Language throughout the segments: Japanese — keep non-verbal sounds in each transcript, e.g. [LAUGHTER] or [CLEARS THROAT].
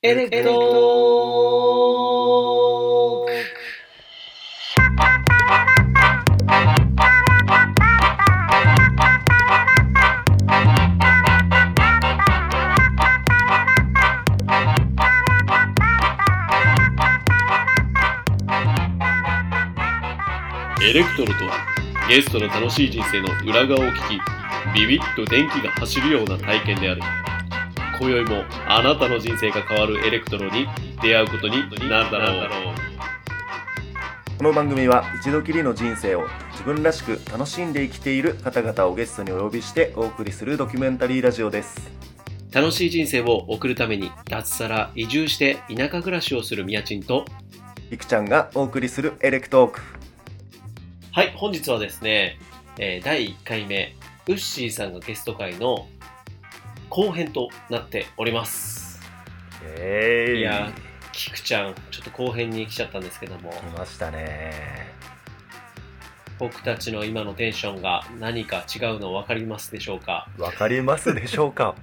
エレクトークエレクトークとはゲストの楽しい人生の裏側を聞きビビッと電気が走るような体験である。今宵もあなたの人生が変わるエレクトロに出会うことになるだろう。この番組は一度きりの人生を自分らしく楽しんで生きている方々をゲストにお呼びしてお送りするドキュメンタリーラジオです。楽しい人生を送るために脱サラ移住して田舎暮らしをするみやちんと。いくちゃんがお送りするエレクトーク。はい本日はですね、えー第1回目ウッシーさんがゲスト会の後編となっております。えいやキクちゃんちょっと後編に来ちゃったんですけども。来ましたね。僕たちの今のテンションが何か違うの分かりますでしょうか？わかりますでしょうか？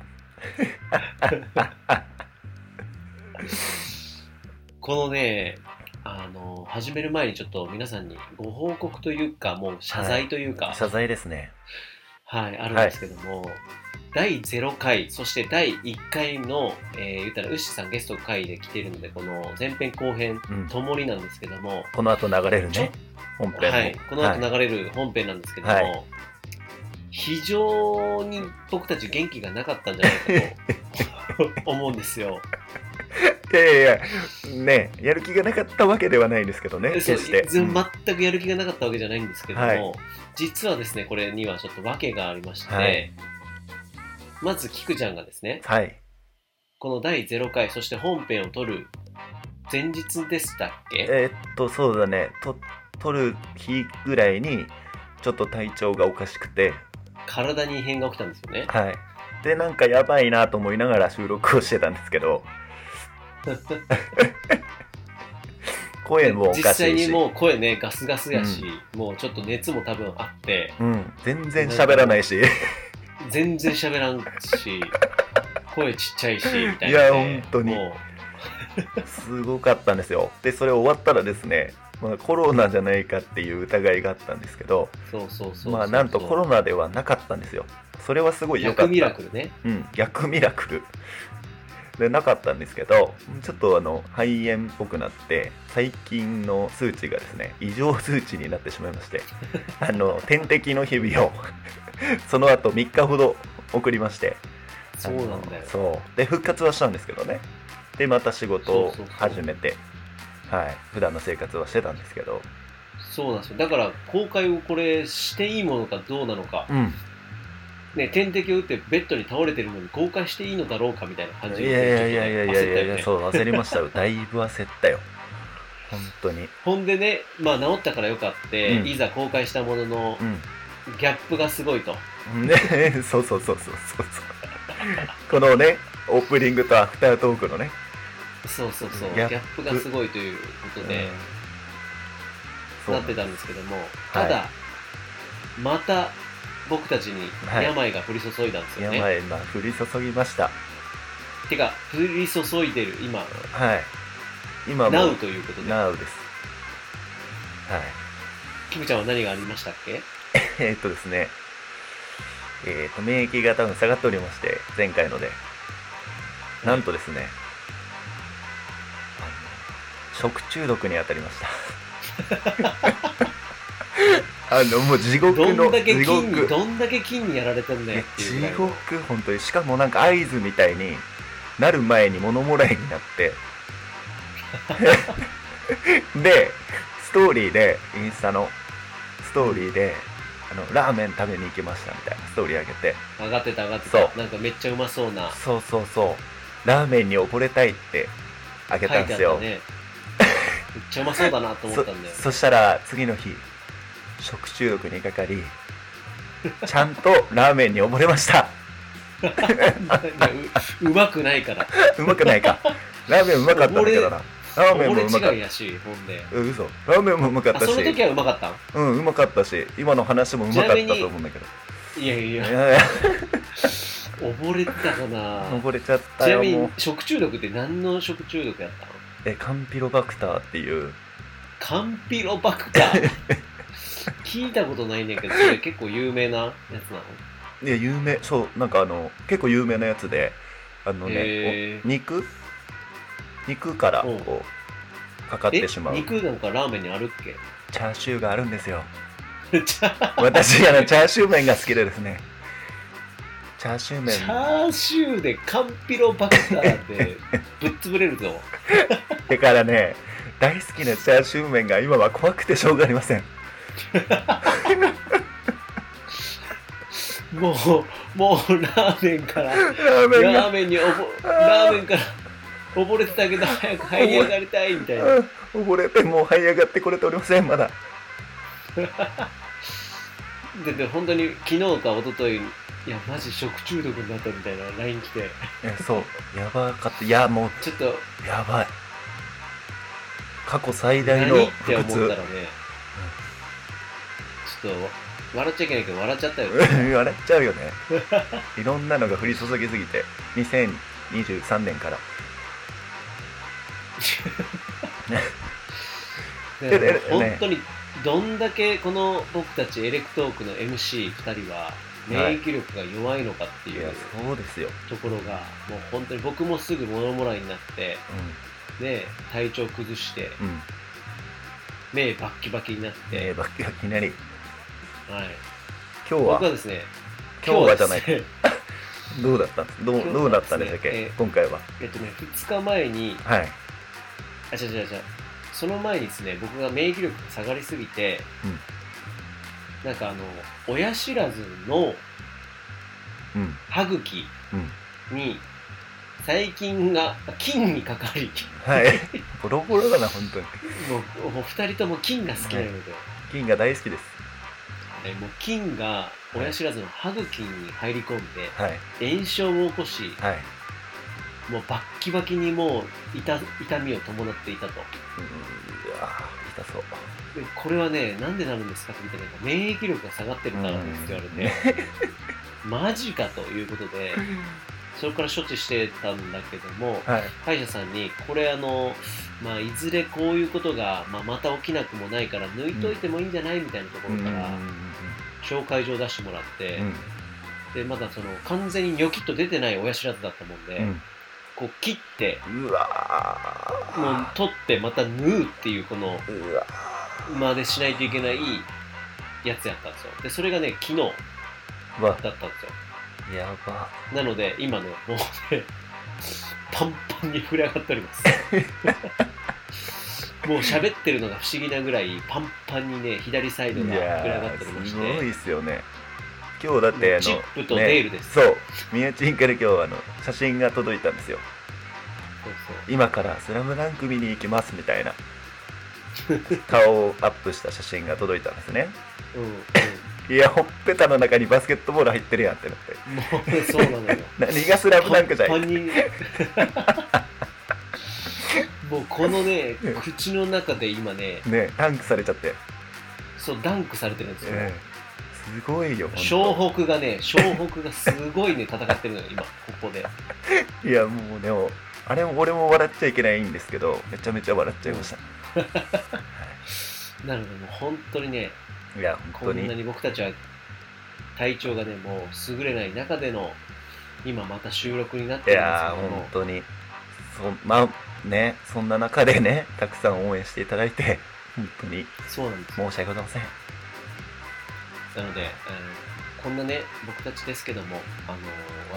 このねあの始める前にちょっと皆さんにご報告というかもう謝罪というか、はい。謝罪ですね。あるんですけども、第0回そして第1回の、えー言ったらウッシーさんゲスト会で来てるのでこの前編後編うん。ともになんですけども、この後流れるね本編も。はい、この後はい。流れる本編なんですけども、はい。非常に僕たち元気がなかったんじゃないかと思う [LAUGHS] んですよ。いやいやねやる気がなかったわけではないですけどね決して。全くやる気がなかったわけじゃないんですけども、はい。実はですねこれにはちょっと訳がありまして、はいまずキクちゃんがですねはい。この第0回そして本編を撮る前日でしたっけ？えーっとそうだね。と撮る日ぐらいにちょっと体調がおかしくて。体に異変が起きたんですよね。はい。でなんかやばいなと思いながら収録をしてたんですけど。[LAUGHS] 声もお実かしいし。際にもう声ねガスガスやし、もうちょっと熱も多分あって。うん、全然喋らないし全然喋らんし声ちっちゃいしみたいいな、ね、や本当に。もすごかったんですよ。でそれ終わったらですね、まあ、コロナじゃないかっていう疑いがあったんですけどまあなんとコロナではなかったんですよ。それはすごい良かった。逆ミラクルね。うん、逆ミラクル。でなかったんですけどちょっとあの肺炎っぽくなって最近の数値がですね異常数値になってしまいまして [LAUGHS] あの点滴の日々を [LAUGHS] その後3日ほど送りまして。そうなんだよ。そう。で復活はしたんですけどね。でまた仕事を始めて。はい。普段の生活はしてたんですけど。そうなんですよ。だから公開をこれしていいものかどうなのか、うん。ね、点滴を打ってベッドに倒れてるのに公開していいのだろうかみたいな感じでいやいやいやいやいやいやいやね。そう焦りましたよ。だいぶ焦ったよ。本当に。ほんでね、まあ、治ったからよかって、うん。いざ公開したもののうんギャップがすごいと。[LAUGHS] ね、そうそうそうそうそうそう。このね、オープニングとアフタートークのね、そうそうそう。ギギャップがすごいということで、そう。なってたんですけども。ただ、はまた僕たちにはい。病が降り注いだんですよね、病、まあ、降り注ぎました。てか降り注いでる今。はい。今も、ナウということで。Now です。はい。キムちゃんは何がありましたっけ？[LAUGHS] えーっとですね、えーっと、免疫が多分下がっておりまして、前回ので。なんとですね、食中毒に当たりました。[LAUGHS] あの、もう地獄どの、んだけ地金に獄。どんだけ金にやられてんだよいや地獄本当にしかもなんか合図みたいになる前に物もらいになって [LAUGHS] でストーリーでインスタのストーリーであのラーメン食べに行きましたみたいなストーリー上げて。上がってた上がってそたなんかめっちゃうまそうな。そうそうそう。ラーメンに溺れたいってあげ書たんですよ、ね。めっちゃうまそうだなと思ったんだよ。そ [LAUGHS] そしたら次の日食中毒にかかり [LAUGHS] ちゃんとラーメンに溺れました。[LAUGHS] うまくないから。うまくないか。ラーメンうまかったんだけどなラーメンもうまかっ俺違いやしほんで。たうん嘘。ラーメンもうまかったし。あその時はうまかったん？うんうまかったし。今の話もうまかったと思うんだけど。いやいやいや。いや溺れてたかな。溺れちゃったちなみに食中毒って何の食中毒やったの？えカンピロバクターっていう。カンピロバクター？[LAUGHS] 聞いたことないねんけどそれ結構有名なやつなの？いや有名。そうなんかあの結構有名なやつで。あのね、肉？肉からうん。こうかかってしまう。え肉なんかラーメンにあるっけ？チャーシューがあるんですよ。私あのチャーシュー麺が好きでですね。チャーシューチ麺ャーシューでカンピロバクターで [LAUGHS] ぶっ潰れるぞ。だからね大好きなチャーシュー麺が今は怖くてしょうがありません。[LAUGHS] もうもうラーメンからラーメンにラーメンから溺れてたけど早く這い上がりたいみたいな。うん溺れてもう這い上がってこれておりませんまだ。[LAUGHS] でで本当に昨日か一昨日いやマジ食中毒になったみたいな LINE 来て。えそう。やばかった。いやもちょっとうやばい。過去最大何？のって思ったらねちょっと笑っちゃいけないけど笑っちゃったよ。[LAUGHS] 笑っちゃうよね。いろんなのが降り注ぎすぎて2023年からだからえええ本当にどんだけこの僕たちエレクトークの MC2 人は免疫力が弱いのかっていやいうそうですよ、ところがもう本当に僕もすぐ物もらいになってで体調崩してうん。うん目バッキバキになって、えー、バッキバキになり。はい、今日僕ははですね今日はじゃない。[LAUGHS] どうだった？んですどうどうだったんでしたっけ、えー今回は。えっとね2日前にはいあ違う違う違う。その前にですね僕が免疫力が下がりすぎて、うん。なんかあの親知らずのうん。歯茎うん。に細菌が菌にかかり。はい。ボロボロだな本当に。もうもう2人とも菌が好きなので、金が大好きです。えもう菌が親知らずの歯茎に入り込んではい。炎症を起こしはいもうバッキバキにもう痛痛みを伴っていたと。うんうわ痛そう。でこれはねなんでなるんですかって聞いたら免疫力が下がってるからですって言われて、マジかということでそれから処置してたんだけどもはい。歯医者さんにこれあの、まあ、いずれこういうことが、まあ、また起きなくもないから抜いといてもいいんじゃないみたいなところから紹介状を出してもらって、うん。でまだその完全にニョキッと出てない親知らずだったもんで、うんこう切ってうわもう取ってまた縫うっていうこのーうわまでしないといけないやつやったんですよ。でそれがね昨日だったんですよ。やば。なので今ねもうねパンパンに膨れ上がっております。[LAUGHS] もう喋ってるのが不思議なぐらいパンパンにね左サイドいが膨れ上がやっておりまーして。すごいっすよね今日だってあのチップとデールです、ね、そう。宮地から今日あの写真が届いたんですよ。今から「スラムダンク見に行きますみたいな。顔をアップした写真が届いたんですね。そううん、いやほっぺたの中にバスケットボール入ってるやんってなって。うん、もうそうなのよ。[LAUGHS] 何がスラムダンクじゃい？[LAUGHS] もうこのね口の中で今ねねダンクされちゃって、そうダンクされてるんですよ、ええすごいよ湘北がね湘北がすごいね [LAUGHS] 戦ってるのよ今ここで。いやもうでもあれも俺も笑っちゃいけないんですけどめちゃめちゃ笑っちゃいました、[LAUGHS] なのでもう本当にねいやこんな本当にに僕たちは体調がねもう優れない中での今また収録になっいてるんですやけども。本当に。そまあねそんな中でねたくさん応援していただいて本当に。そうなんです。申し訳ございませんなので、こんなね僕たちですけどもあの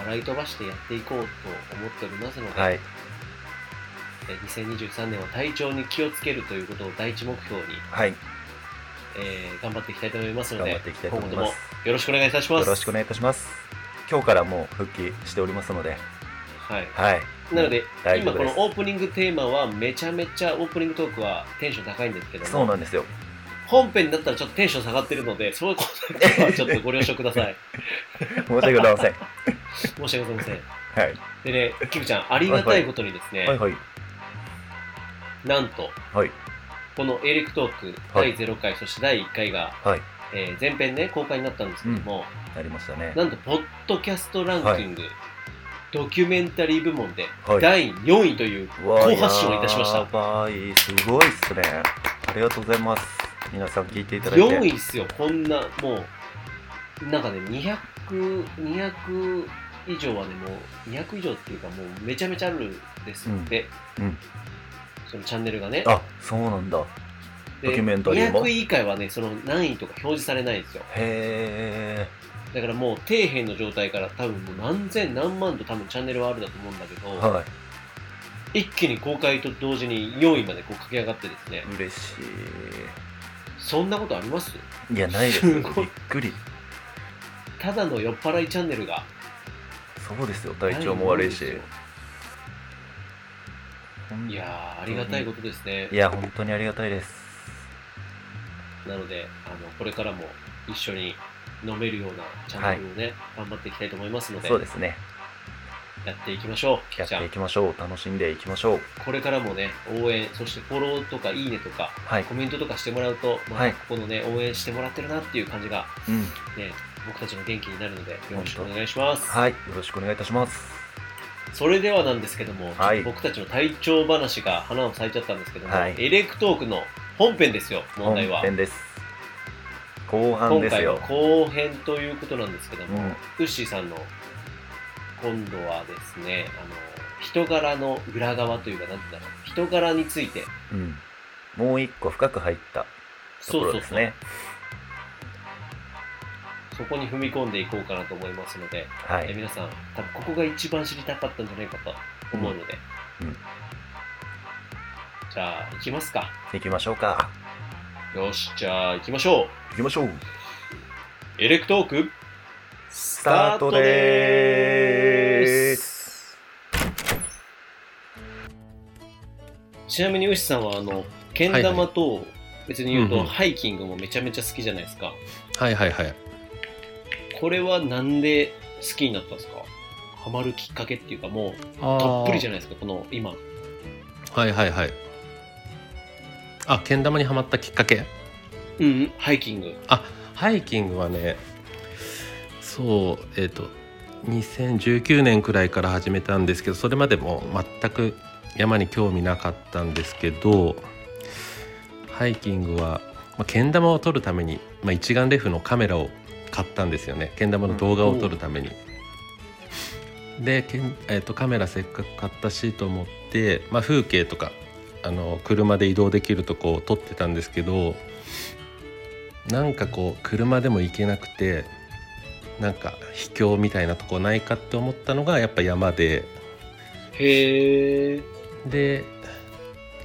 笑い飛ばしてやっていこうと思っておりますので、はい。え2023年は体調に気をつけるということを第一目標に、はい。えー頑張っていきたいと思いますので頑張っていきたいと今後ともよろしくお願いいたします。よろしくお願いいたします。今日からもう復帰しておりますので。はい。はい。なので、今このオープニングテーマはめちゃめちゃオープニングトークはテンション高いんですけども。そうなんですよ本編になったらちょっとテンション下がってるのでそういうことはちょっとご了承ください。[LAUGHS] 申し訳ございません。申し訳ございません。はい。でねキムちゃんありがたいことにですね、はいはい。なんとはい。このエレクトークはい。第0回、そして第1回がはい。えー前編ね公開になったんですけども、ありましたね。なんとポッドキャストランキング、ドキュメンタリー部門ではい。第4位という好発進をいたしました。やばい。すごいっすね。ありがとうございます皆さん聞いていただいて。4位っすよこんなもうなんかね200200以上はねもう200以上っていうかもうめちゃめちゃあるんですって、うん。うん。そのチャンネルがね。あそうなんだ。でドキュメンタリーも？200位以下はねその何位とか表示されないんですよ。へだからもう底辺の状態から多分もう何千何万と多分チャンネルはあるんだと思うんだけど、えはい。一気に公開と同時に4位までこう駆け上がってですね。嬉しそんなことあります？いいやないです。びっすごい。くり。ただの酔っ払いチャンネルが。そうですよ。体調も悪いし。いやーありがたいことですね。いや本当にありがたいです。なのであのこれからも一緒に飲めるようなチャンネルをね、頑張っていきたいと思いますので。そうですねやっていきましょう。やっていきましょう。楽しんでいきましょう。これからもね応援そしてフォローとかいいねとかはい。コメントとかしてもらうと、まあはい。ここのね応援してもらってるなっていう感じがうん。ね僕たちの元気になるのでよろしくお願いします。はい。よろしくお願いいたします。それではなんですけども、はい。僕たちの体調話が花を咲いちゃったんですけども、はい。エレクトークの本編ですよ問本題は。編です。後半ですよ。後編ということなんですけども、うん。ウッシーさんの今度はですねあの人柄の裏側というか何て言うんだろう人柄について。うん。もう一個深く入ったところですね。そこに踏み込んでいこうかなと思いますので、はい。え皆さん多分ここが一番知りたかったんじゃないかと思うので、うんうん。じゃあ行きますか。行きましょうか。よしじゃあ行きましょう。行きましょう。エレクトークスタートでーす。ちなみに牛さんはあのけん玉と別に言うと、ハイキングもめちゃめちゃ好きじゃないですか。はいはいはい。これはなんで好きになったんですか？ハマるきっかけっていうかもうあたっぷりじゃゃないですかこの今。はいはいはい。あ、けん玉にはまったきっかけ？うんうんハイキング。あ、ハイキングはね、そう、えっ、と、2019年くらいから始めたんですけど、それまでも全く山に興味なかったんですけど、ハイキングは、まあ、けん玉を撮るために、まあ、一眼レフのカメラを買ったんですよねけん玉の動画を撮るために。でけん、えー、とカメラせっかく買ったしと思って、まあ、風景とかあの車で移動できるとこを撮ってたんですけどなんかこう車でも行けなくてなんか秘境みたいなとこないかって思ったのがやっぱ山で。へえで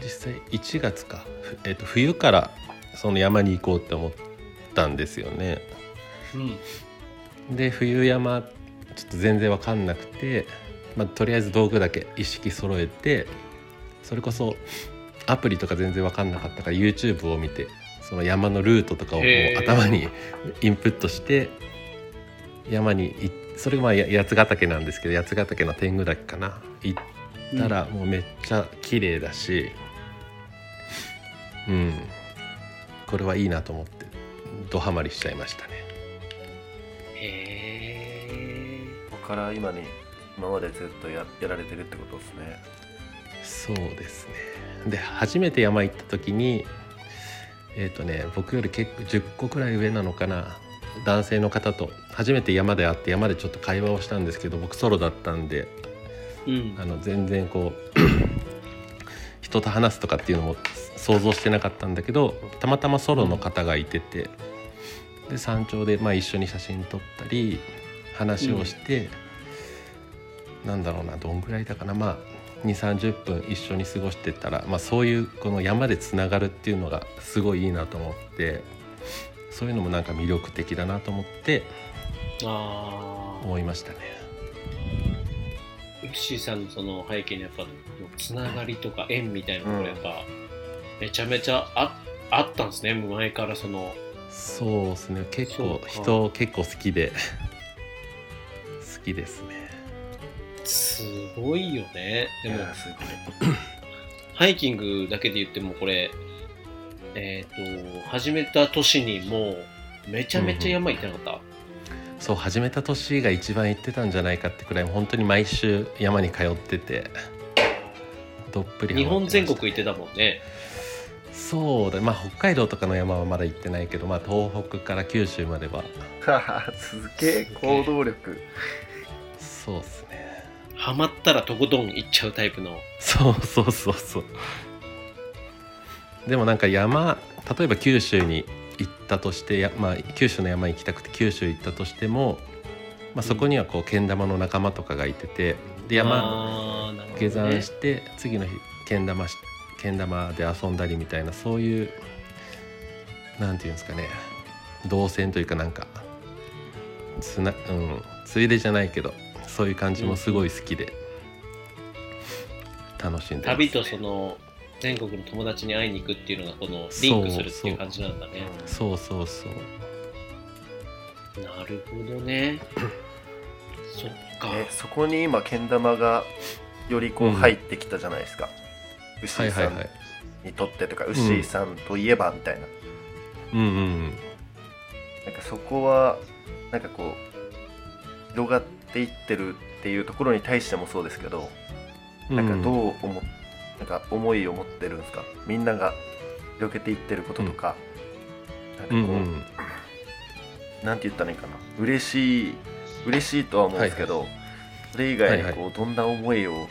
実際1月か、ふえー、と冬からその山に行こうって思ったんですよね。うん。で冬山ちょっと全然わかんなくて、まあ、とりあえず道具だけ一式揃えてそれこそアプリとか全然わかんなかったから YouTube を見てその山のルートとかをもう頭にインプットして山にいそれがまあや八ヶ岳なんですけど八ヶ岳の天狗岳かな。行ったらもうめっちゃ綺麗だしうん。これはいいなと思ってドハマりしちゃいましたね。へえ。ここから今に今までずっとややられてるってことですね。そうですね。で初めて山行った時にえっ、とね僕より結構10個くらい上なのかな。男性の方と初めて山で会って山でちょっと会話をしたんですけど僕ソロだったんでうん。あの全然こう [CLEARS THROAT] 人と話すとかっていうのも想像してなかったんだけどたまたまソロの方がいててで山頂でまあ一緒に写真撮ったり話をして、なんだろうなどんぐらいだかなまあ2 3 0分一緒に過ごしてたら、まあ、そういうこの山でつながるっていうのがすごいいいなと思ってそういうのもなんか魅力的だなと思って思いましたね。ウッシーさんのその背景にやっぱつながりとか縁みたいなのがやっぱめちゃめちゃああったんですね。前からその。そうですね。結構人結構好きで。好きですね。すごいよね。でもいやすごい。[CLEARS THROAT] ハイキングだけで言ってもこれえっ、と始めた年にもうめちゃめちゃ山行ってなかった、そう始めた年が一番行ってたんじゃないかってくらい本当に毎週山に通っててどっぷり日本全国行ってたもんね。そうだ。まあ北海道とかの山はまだ行ってないけどまあ東北から九州まではすげえ行動力。そうっすね。ハマったらとことん行っちゃうタイプの。そうそうそうそう。でもなんか山例えば九州に行ったとしてや、まあ、九州の山行きたくて九州行ったとしても、まあ、そこにはこうけん玉の仲間とかがいててで山下山して次の日けん玉しけん玉で遊んだりみたいなそういうなんていうんですかね動線というかなんかつな、うん、ついでじゃないけどそういう感じもすごい好きで楽しんでます、旅とその全国の友達に会いに行くっていうのがこのリンクするっていう感じなんだね。そうそうそう。なるほどね。[COUGHS] そっか。えそこに今けん玉がよりこううん入ってきたじゃないですか、牛井さんはいはいはい。にとってとか、牛井さんといえばみたいな、うん。うんなんかそこはなんかこう広がっていってるっていうところに対してもそうですけど、うんなん。かどうう思っなんか思いを持ってるんですか？みんなが広げていってることとか、なんかこう、うんうん。なんて言ったらいいかな？嬉しい嬉しいとは思うんですけど、それ以外にこう、はいはどんな思いを持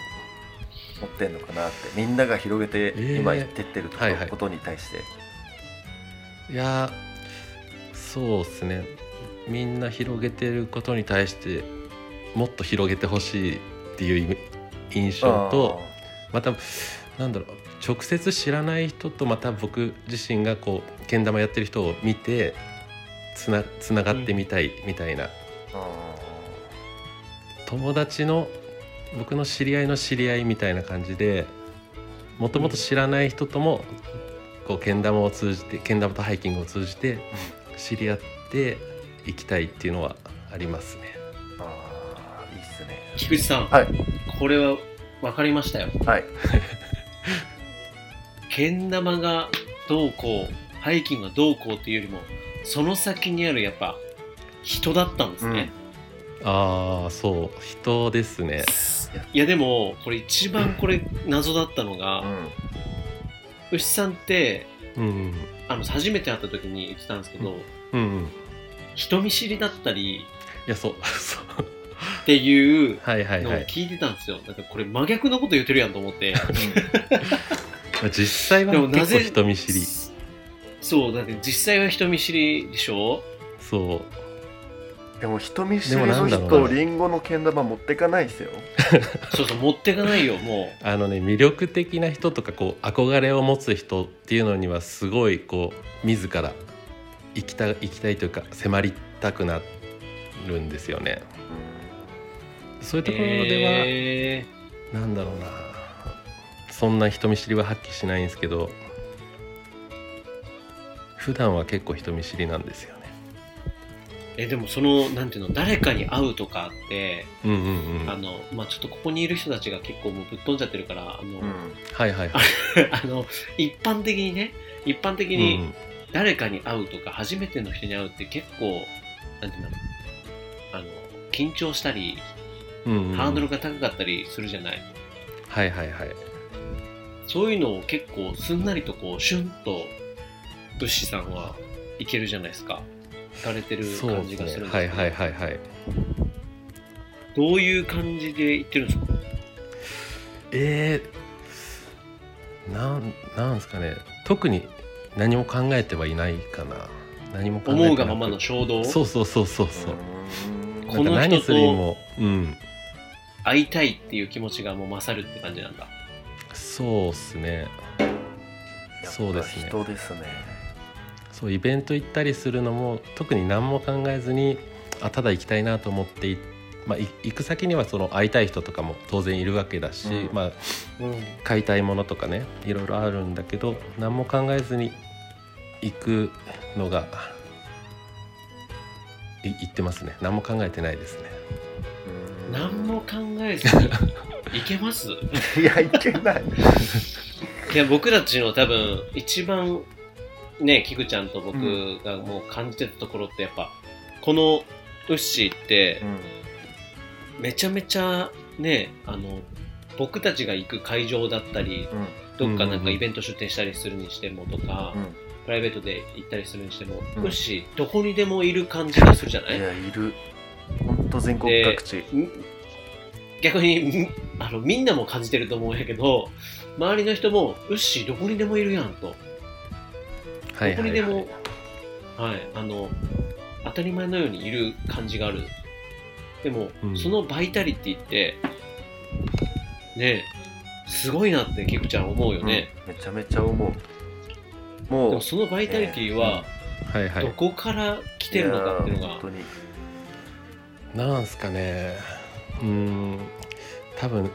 ってんのかなってみんなが広げてえー今言ってってるとこ,、はいはい。ことに対して。いやーそうっすね。みんな広げてることに対してもっと広げてほしいっていう印象とまたなんだろう直接知らない人とまた僕自身がこうけん玉やってる人を見てつなつながってみたいみたいな、あー。友達の僕の知り合いの知り合いみたいな感じでもともと知らない人ともこうけん玉を通じてけん玉とハイキングを通じて知り合っていきたいっていうのはありますね。あーいいっすね。菊池さん、はい。これは分かりましたよ。はいけん玉がどうこうハイキングがどうこうっていうよりもその先にあるやっぱ人だったんですね、ああそう。人ですね。いやでもこれ一番これ謎だったのが、うん。牛さんってうんあの初めて会った時に言ってたんですけど、うんうん。人見知りだったりいやそうそうっていうはいはいはい。のを聞いてたんですよ、なんかこれ真逆のこと言ってるやんと思って。[LAUGHS] 実際は結構人見知り。そうだって実際は人見知りでしょ？そう。でも人見知りでもなの人リンゴのけん玉持ってかないですよ。[LAUGHS] そうそう持ってかないよもあのね魅力的な人とかこう憧れを持つ人っていうのにはすごいこう自ら行きた行きたいというか迫りたくなるんですよね。そういううところでは、えなんだろうなそんな人見知りは発揮しないんですけど普段は結構人見知りなんですよね。ーえでもそのなんていうの誰かに会うとかって、うんうんうん。あのまあちょっとここにいる人たちが結構もうぶっ飛んじゃってるからあの、うんはいはいはい。[LAUGHS] あの一般的にね一般的うんに誰かに会うとか初めての人に会うって結構なんていうんだろうあの緊張したりうんうん、ハードルが高かったりするじゃない、はいはいはい。そういうのを結構すんなりとこうシュンとブッシーさんはいけるじゃないですか。行かれてる感じ。がするんですけど、はいはいはいはい。どういう感じで言ってるんですか？えー、なんなんですかね。特に何も考えてはいないかな。何も考えて思うがままの衝動？そうそうそうそうそう。うん。この人とするにもうん会いたいっていう気持ちがもう勝るって感じなんだ。そうっすね。そうですね。やっぱ人ですね。そうイベント行ったりするのも特に何も考えずにあただ行きたいなと思っていまあ、い行く先にはその会いたい人とかも当然いるわけだし、うん。まあ、買いたいものとかねいろいろあるんだけど何も考えずに行くのがい行ってますね。何も考えてないですね。うん何も考えずに [LAUGHS] 行けます？いやいけない。いや僕たちの多分一番ねキクちゃんと僕がもう感じてたところってやっぱこのウッシーってうん。めちゃめちゃねあの僕たちが行く会場だったりうん。どっかなんかイベント出店したりするにしてもとか、うん。プライベートで行ったりするにしても、うん。ウッシーどこにでもいる感じがするじゃない？いやいる。本当全国各地。ん逆にんあのみんなも感じてると思うんやけど周りの人もウッシーどこにでもいるやんと。はいはいはい。どこにでも、はい、あの当たり前のようにいる感じがある。でも、うん。そのバイタリティってねすごいなってキクちゃん思うよね、うん。めちゃめちゃ思う。でもうもそのバイタリティははいはい。どこから来てるのかっていうのが本当になんすかね。うーん。多分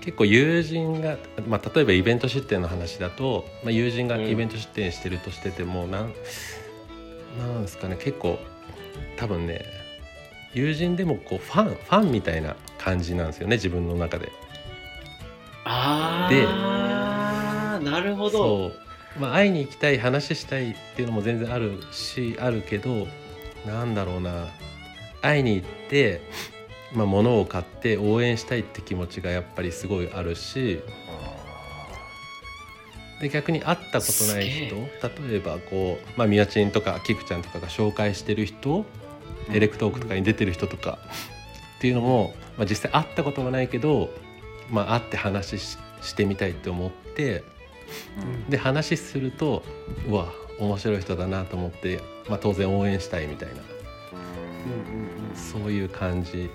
結構友人が、まあ、例えばイベント出店の話だと、まあ、友人がうん。イベント出店してるとしてても、なんなんですかね。結構多分ね友人でもこうファンファンみたいな感じなんですよね自分の中で。あであなるほど。まあ、会いに行きたい話したいっていうのも全然あるしあるけどなんだろうな会いに行って、まあ、物を買って応援したいって気持ちがやっぱりすごいあるしで逆に会ったことない人例えばこう、まあ、みやちんとかキクちゃんとかが紹介してる人エレクトークとかに出てる人とかっていうのも、まあ、実際会ったことがないけど、まあ、会って話ししてみたいって思ってで話するとうわ面白い人だなと思って、まあ、当然応援したいみたいなそういう感じ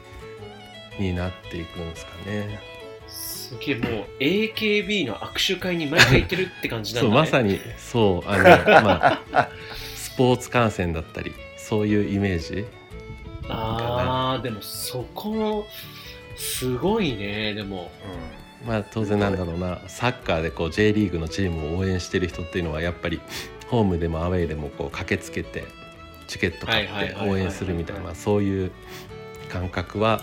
になっていくんですかね。すげえもう AKB の握手会に毎回行ってるって感じなんそだね。うまさにそうあの、まあ、スポーツ観戦だったりそういうイメージあーでもそこもすごいね。でも。まあ当然なんだろうな。サッカーでこう J リーグのチームを応援してる人っていうのはやっぱりホームでもアウェーでもこう駆けつけてチケット買って応援するみたいなまあそういう感覚は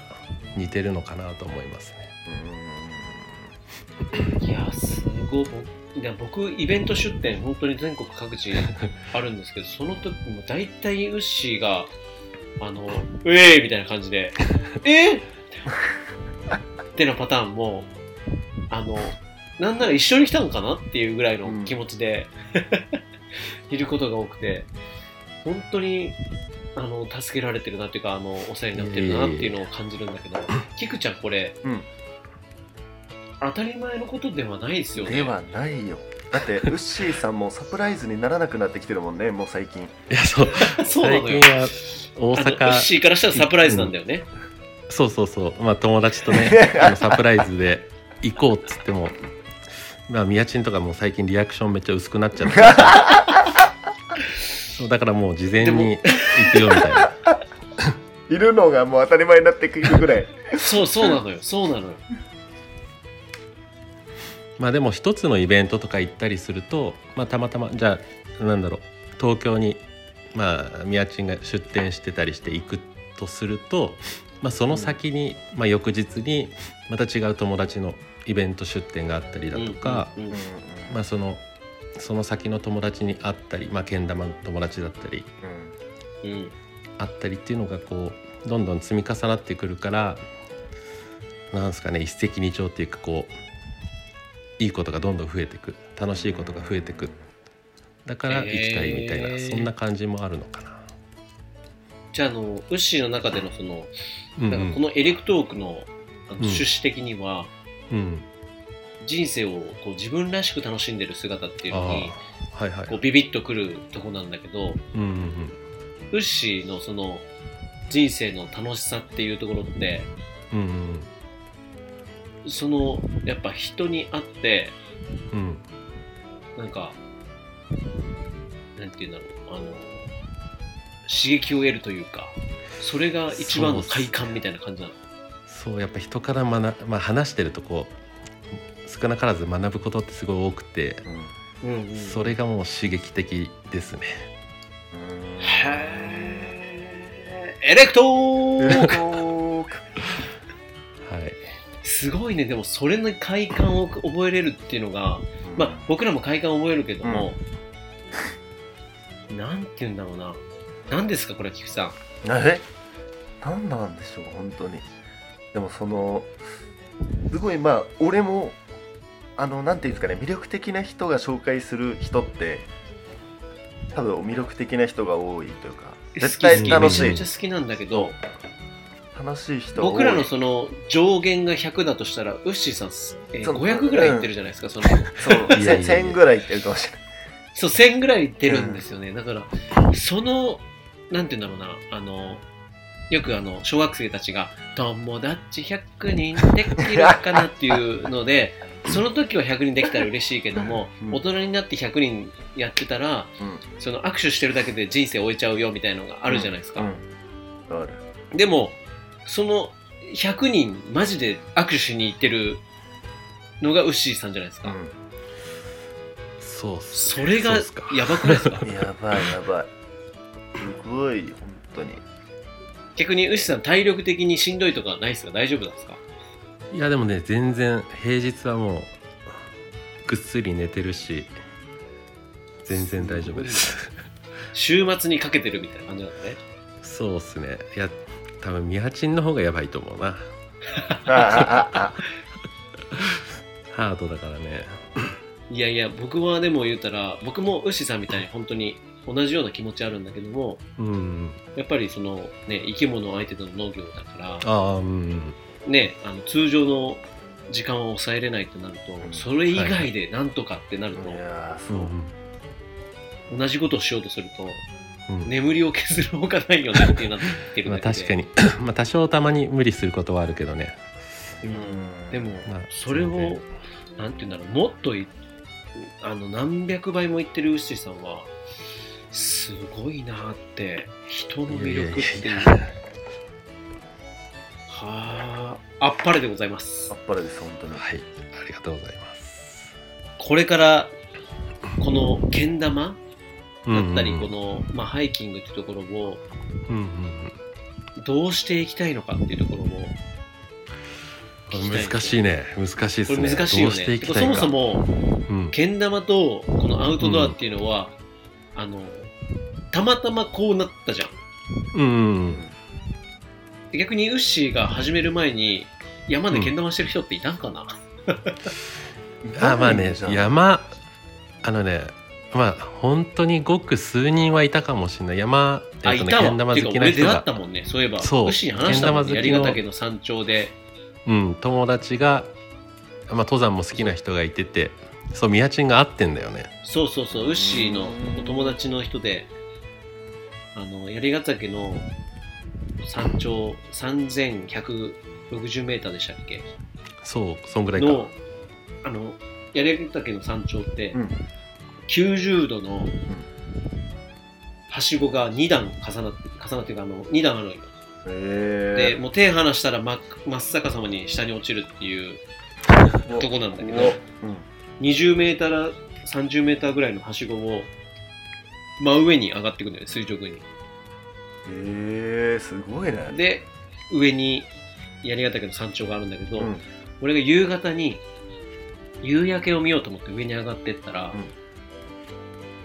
似てるのかなと思いますね。いやすごい僕イベント出店本当に全国各地あるんですけどその時も大体ウッシーがあの「うえー!」みたいな感じで「[LAUGHS] えー!」ってなパターンもあのなんなら一緒に来たのかなっていうぐらいの気持ちで、[LAUGHS] いることが多くて本当にあの助けられてるなっていうかあのお世話になってるなっていうのを感じるんだけどキクちゃんこれ、うん。当たり前のことではないですよね。ではないよ。だって [LAUGHS] ウッシーさんもサプライズにならなくなってきてるもんねもう最近。いやそう。[LAUGHS] そうな最のよ。近。は大あのウッ阪シーからしたらサプライズなんだよね。そうそうそう。まあ友達とね [LAUGHS] あのサプライズで行こうっつってもまあ宮ちんとかも最近リアクションめっちゃ薄くなっちゃってそうだからもう事前に行くよみたいな。[LAUGHS] いるのがもう当たり前になってくるぐらいそうそうなのよ。そうなのよ。[LAUGHS] まあでも一つのイベントとか行ったりすると、まあ、たまたまじゃあなんだろう東京にまあ宮ちんが出店してたりして行くとすると、まあ、その先に、まあ、翌日にまた違う友達のイベント出店があったりだとか、うんうんうんまあ、そのその先の友達に会ったり、まあ、けん玉の友達だったりうん。会ったりっていうのがこうどんどん積み重なってくるからなんですかね一石二鳥っていうかこういいことがどんどん増えていく楽しいことが増えていく。だから行きたいみたいな、へーそんな感じもあるのかな。じゃああのウッシーの中でのその、うんだからこのエレクトークの趣旨的には、うん、人生をこう自分らしく楽しんでる姿っていうあのにあはいはい。こうビビッとくるとこなんだけどうんうんウッシーのその人生の楽しさっていうところってうんうんそのやっぱ人に会ってうん。うんなんかなんて言うんだろうあの刺激を得るというかそれが一番の快感みたいな感じなの。そうやっぱ人から学、まあ、話してるとこう少なからず学ぶことってすごい多くてうんうんそれがもう刺激的ですね。へー。エレクトーク。はい。すごいね。でもそれの快感を覚えれるっていうのがまあ僕らも快感を覚えるけども、なんて言うんだろうな。何ですかこれ菊池さん。え？何なんでしょう本当に。でもそのすごいまあ俺もあのなんていうんですかね魅力的な人が紹介する人って多分魅力的な人が多いというか絶対好き楽しい。めちゃめちゃ好きなんだけど楽しい人が多い。僕らのその上限が100だとしたらウッシーさん、えーその500ぐらいいってるじゃないですか、その。そう。いやいやいや。1000ぐらいいってるかもしれない。そう1000ぐらいいってるんですよね、だからそのなんて言うんだろうなあのよくあの小学生たちが「友達100人できるかな」っていうのでその時は100人できたら嬉しいけども、うん。大人になって100人やってたらうん。その握手してるだけで人生終えちゃうよみたいなのがあるじゃないですか、でもその100人マジで握手しに行ってるのがウッシーさんじゃないですか、そうそれがやばくないですか？う [LAUGHS] んやばいやばい。すごい本当に。逆にウッシーさん体力的にしんどいとかないですか？大丈夫なんですか？いやでもね全然平日はもうぐっすり寝てるし全然大丈夫です。週末にかけてるみたいな感じなんだね。そうっすね。いや多分ミハチンの方がやばいと思うな。ハードだからね。いやいや僕はでも言うたら僕もウッシーさんみたいに本当に同じような気持ちあるんだけどもうん。やっぱりそのね生き物相手の農業だからああうんねあの通常の時間を抑えれないとなると、ん。それ以外でなんとかってなると、そう、ん。同じことをしようとするとうん。眠りを削るほかないよねっていうなってるまあだけで。確かに。[COUGHS] まあ多少たまに無理することはあるけどね。うん。でも、まあそれを全然。なんて言うんだろうもっといあの何百倍も言ってるウッシーさんはすごいなって人の魅力っていう。いやいやいはああっぱれでございます。あっぱれです本当に。はい。ありがとうございます。これからこのけん玉だったり、うんこの、まあ、ハイキングっていうところをうんうんどうしていきたいのかっていうところもうん難しいね。難しいですこねれ難しいよね。そもそもうん。けん玉とこのアウトドアっていうのは、あのたまたまこうなったじゃんうん逆にウッシーが始める前に山でけん。玉してる人っていたんかな、[LAUGHS] あまあねじゃあ？山あのねまあ本当にごく数人はいたかもしれない。山あ、えっとねいたわ。けん玉好てか俺出会きな人がったもんねそういえば。そう。ウッシーに話したもんね。けん玉好きの。槍ヶ岳の山頂で。うん友達がまあ登山も好きな人がいててそう宮地が合ってんだよね。そうそうそう。ウッシーのお友達の人であの槍ヶ岳の山頂3160メーターでしたっけ？そうそんぐらいか。のあの槍ヶ岳の山頂ってうん。90度のはしごが2段重なって重なっていうかあの2段あるのよ。でへもう手離したら真っ真っ逆さまに下に落ちるっていうえとこなんだけどうん。20メーター30メーターぐらいのはしごを真上に上がっていくんだよね垂直にへえすごいね。で上に槍ヶ岳の山頂があるんだけど、うん。俺が夕方に夕焼けを見ようと思って上に上がってったら、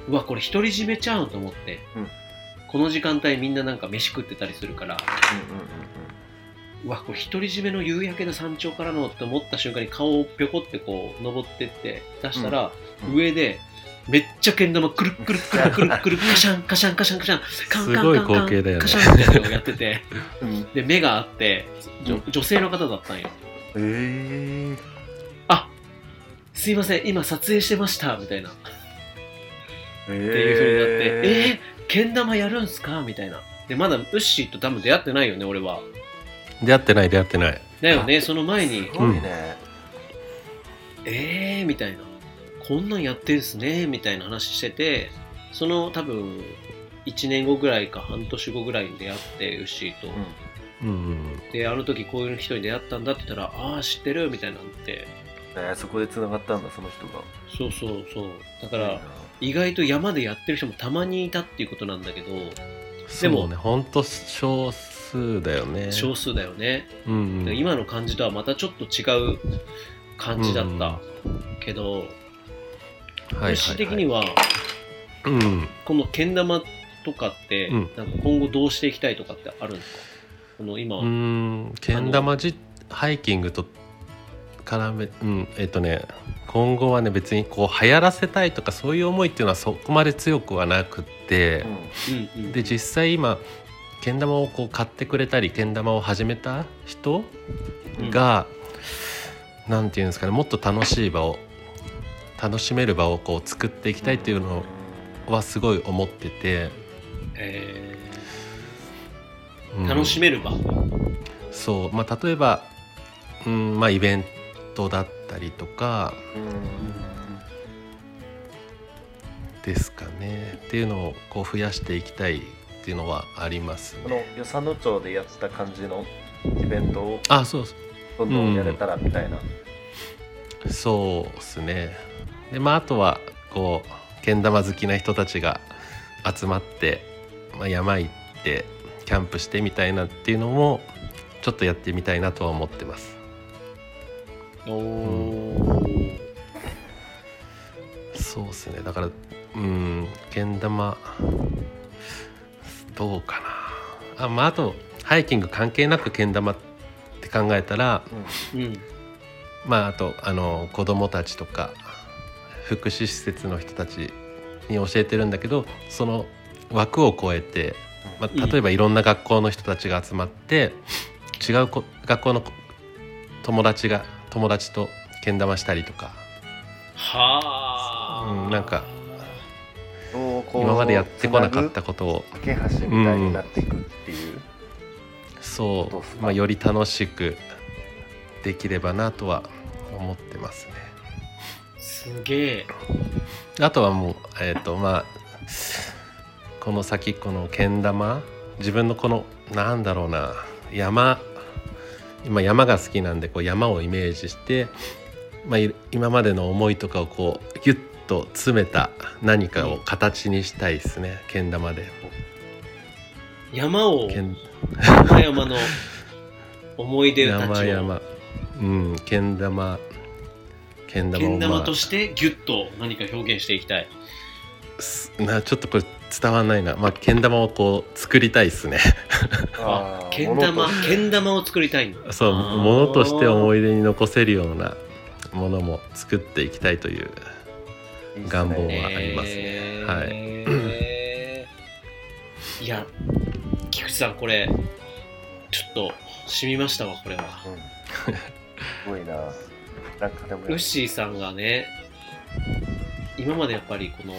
うわこれ独り占めちゃうと思って、うん。この時間帯みんななんか飯食ってたりするからうわこれ独り占めの夕焼けの山頂からのって思った瞬間に顔をぴょこってこう登ってって出したら、うん。上でめっちゃけん玉くるくるくるくるくるカシャンカシャンカシャンカシャンカンカンすごい光景だよねカシャンみたいなのをやっててうんで目があってじょ女性の方だったんよへえあすいません今撮影してましたみたいなってっていう風になってえー、けん玉やるんすかみたいなでまだウッシーと多分出会ってないよね俺は出会ってない出会ってないだよねその前にすごいねえーみたいなこんなんやってんすねみたいな話しててその多分1年後ぐらいか半年後ぐらいに出会ってウッシーと、うん。うんであの時こういう人に出会ったんだって言ったらああ知ってるみたいになって。えーそこで繋がったんだその人が。そうそうそう。だから意外と山でやってる人もたまにいたっていうことなんだけどそうね本当少数だよね。少数だよね、うんうん。で今の感じとはまたちょっと違う感じだったけど、はいはいはい私的にはうん。このけん玉とかって、うん。なんか今後どうしていきたいとかってあるんですか？この今、うーん。けん玉じハイキングと絡めうん。えっ、とね今後はね別にこう流行らせたいとかそういう思いっていうのはそこまで強くはなくって、うん。うんで実際今けん玉をこう買ってくれたりけん玉を始めた人が、なんていうんですかねもっと楽しい場を楽しめる場をこう作っていきたいっていうのはすごい思ってて、えうん。ー楽しめる場、そう。まあ例えば、うんまあ、イベントだったりとか。ですかね。っていうのをこう増やしていきたいっていうのはありますこのね。与謝野町でやった感じのイベントをあそうどんどんやれたらみたいな、そうですね。でまああとはこうけん玉好きな人たちが集まって、まあ、山行ってキャンプしてみたいなっていうのもちょっとやってみたいなとは思ってます。おー。そうですね。だからうんけん玉どうかな。あまああとハイキング関係なくけん玉って考えたらうん。まああとあの子供たちとか福祉施設の人たちに教えてるんだけどその枠を超えて、まあ、例えばいろんな学校の人たちが集まって、違うこ学校のこ友達が友達とけん玉したりとか、はあ、うんなんか今までやってこなかったことを。架け橋みたいになっていくっていう、う。っすか？う、まあ、より楽しくできればなとは思ってますね。すげえ。あとはもうえっ、とまあこの先このけん玉自分のこのなんだろうな山今山が好きなんでこう山をイメージして、まあ、い今までの思いとかをこうギュッと詰めた何かを形にしたいですねけん玉で。山を山々の思い出たちを。山々うんけん玉けん玉を、まあ玉としてギュッと何か表現していきたい。すなちょっとこれ伝わんないな。まあけん玉をこう作りたいですね。あーけん玉けん玉を作りたいんだ。そうものとして思い出に残せるようなものも作っていきたいという願望はありますね。はい。いや菊池さんこれちょっと染みましたわこれは。うん。[LAUGHS] すごいななんかでもウッシーさんがね今までやっぱりこの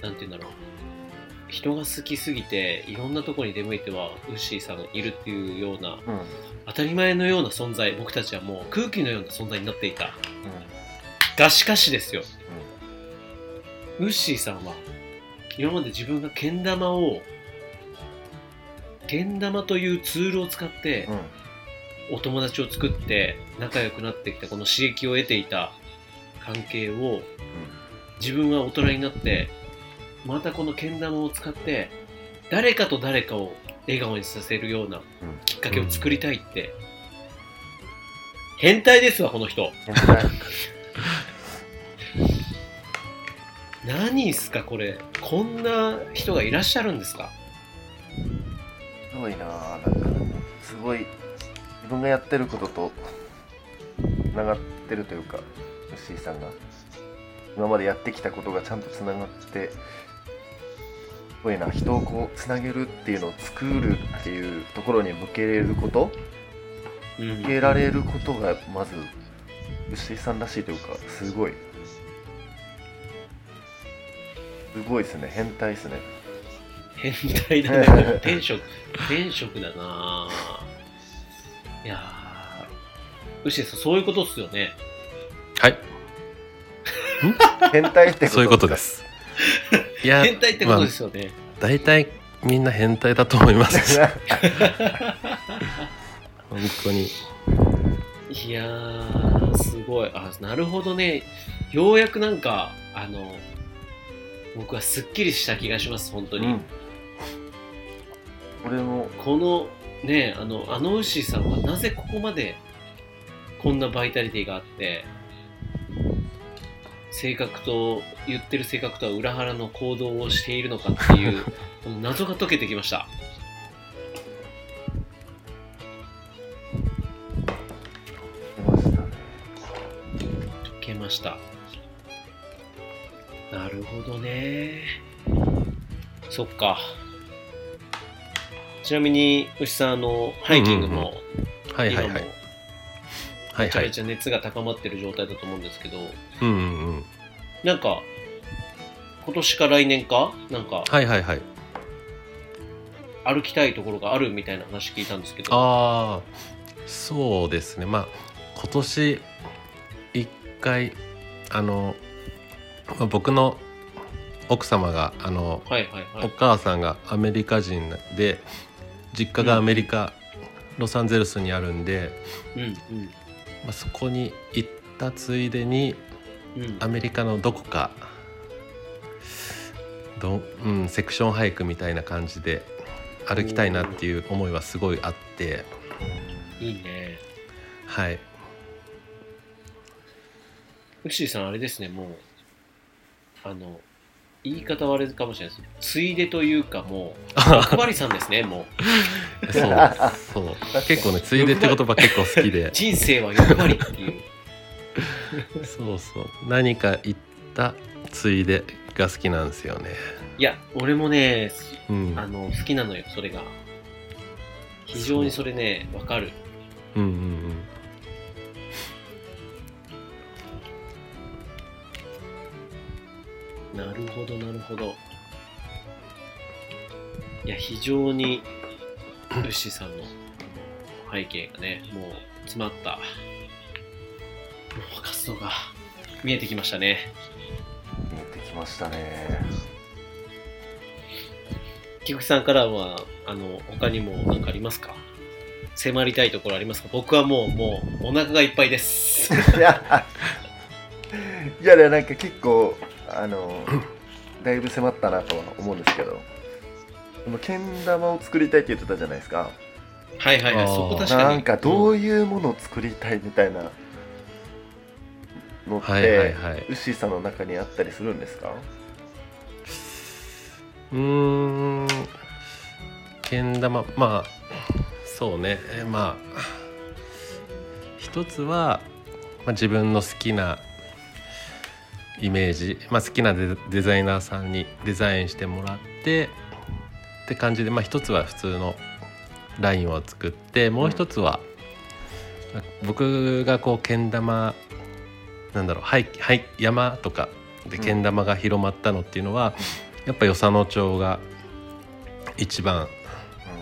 なんて言うんだろう。人が好きすぎていろんなところに出向いてはウッシーさんがいるっていうようなうん。うん当たり前のような存在僕たちはもう空気のような存在になっていた。がしかしですよ。ウッシーさんは今まで自分がけん玉をけん玉というツールを使ってうんお友達を作って仲良くなってきたこの刺激を得ていた関係を自分は大人になってまたこのけん玉を使って誰かと誰かを笑顔にさせるようなきっかけを作りたいって、変態ですわこの人。何っすかこれ。こんな人がいらっしゃるんですか？すごいななんかすごい自分がやってることとつながってるというか吉井さんが今までやってきたことがちゃんとつながってすごいな人をこうつなげるっていうのを作るっていうところに向けれることうん。向けられることがまず吉井さんらしいというかすごい。すごいですね。変態ですね。変態だね天職天職だな。ぁいやー。牛さんそういうことっすよね。はい。変態ってことそういうことです。いや [LAUGHS] 変態ってことですよね、大体みんな変態だと思います。[LAUGHS] 本当に。いやーすごい。あなるほどね。ようやくなんかあの僕はすっきりした気がします本当に、うん。俺も。このねあのあのウッシーさんはなぜここまでこんなバイタリティがあって性格と言ってる性格とは裏腹の行動をしているのかっていう [LAUGHS] この謎が解けてきました。解けました。なるほどね。そっかちなみに牛さんあのハイキングも今もはいはいはい。はいはい。めちゃめちゃ熱が高まってる状態だと思うんですけど、うんうんうん。なんか今年か来年かなんかはいはいはい。歩きたいところがあるみたいな話聞いたんですけど。ああそうですね。まあ今年一回あの、まあ僕の奥様があのはいはいはい。お母さんがアメリカ人で実家がアメリカ、ロサンゼルスにあるんで、うんうん。まあ、そこに行ったついでにうん。アメリカのどこかど、うん、セクションハイクみたいな感じで歩きたいなっていう思いはすごいあって。いいね。はい。ウッシーさんあれですねもうあの言い方はあれかもしれないです。ついでというかもう [LAUGHS] 欲張りさんですねもう。そうそう。結構ねついでって言葉結構好きで。人生は欲張りっていう。そうそう。何か言ったついでが好きなんですよね。いや俺もねうん。あの好きなのよそれが。非常にそれねわかる。うんうんうんなるほどなるほど。いや非常にウッシーさんの背景がねもう詰まったもう活動が見えてきましたね。見えてきましたね。菊池さんからはあの他にも何かありますか？迫りたいところありますか？僕はもうもうお腹がいっぱいです。[LAUGHS] いやいやいやなんか結構あのだいぶ迫ったなとは思うんですけど。けん玉を作りたいって言ってたじゃないですか。はいはいはいそこ確かに。なんかどういうものを作りたいみたいなのって、はいはいはい。ウッシーさんの中にあったりするんですか？うーんけん玉。まあそうね。えまあ一つは、まあ、自分の好きなイメージ、まあ、好きなデデザイナーさんにデザインしてもらってって感じで、まあ、一つは普通のラインを作ってもう一つは、まあ僕がこうけん玉なんだろうはいはい山とかでけん玉が広まったのっていうのは、やっぱ与謝野町が一番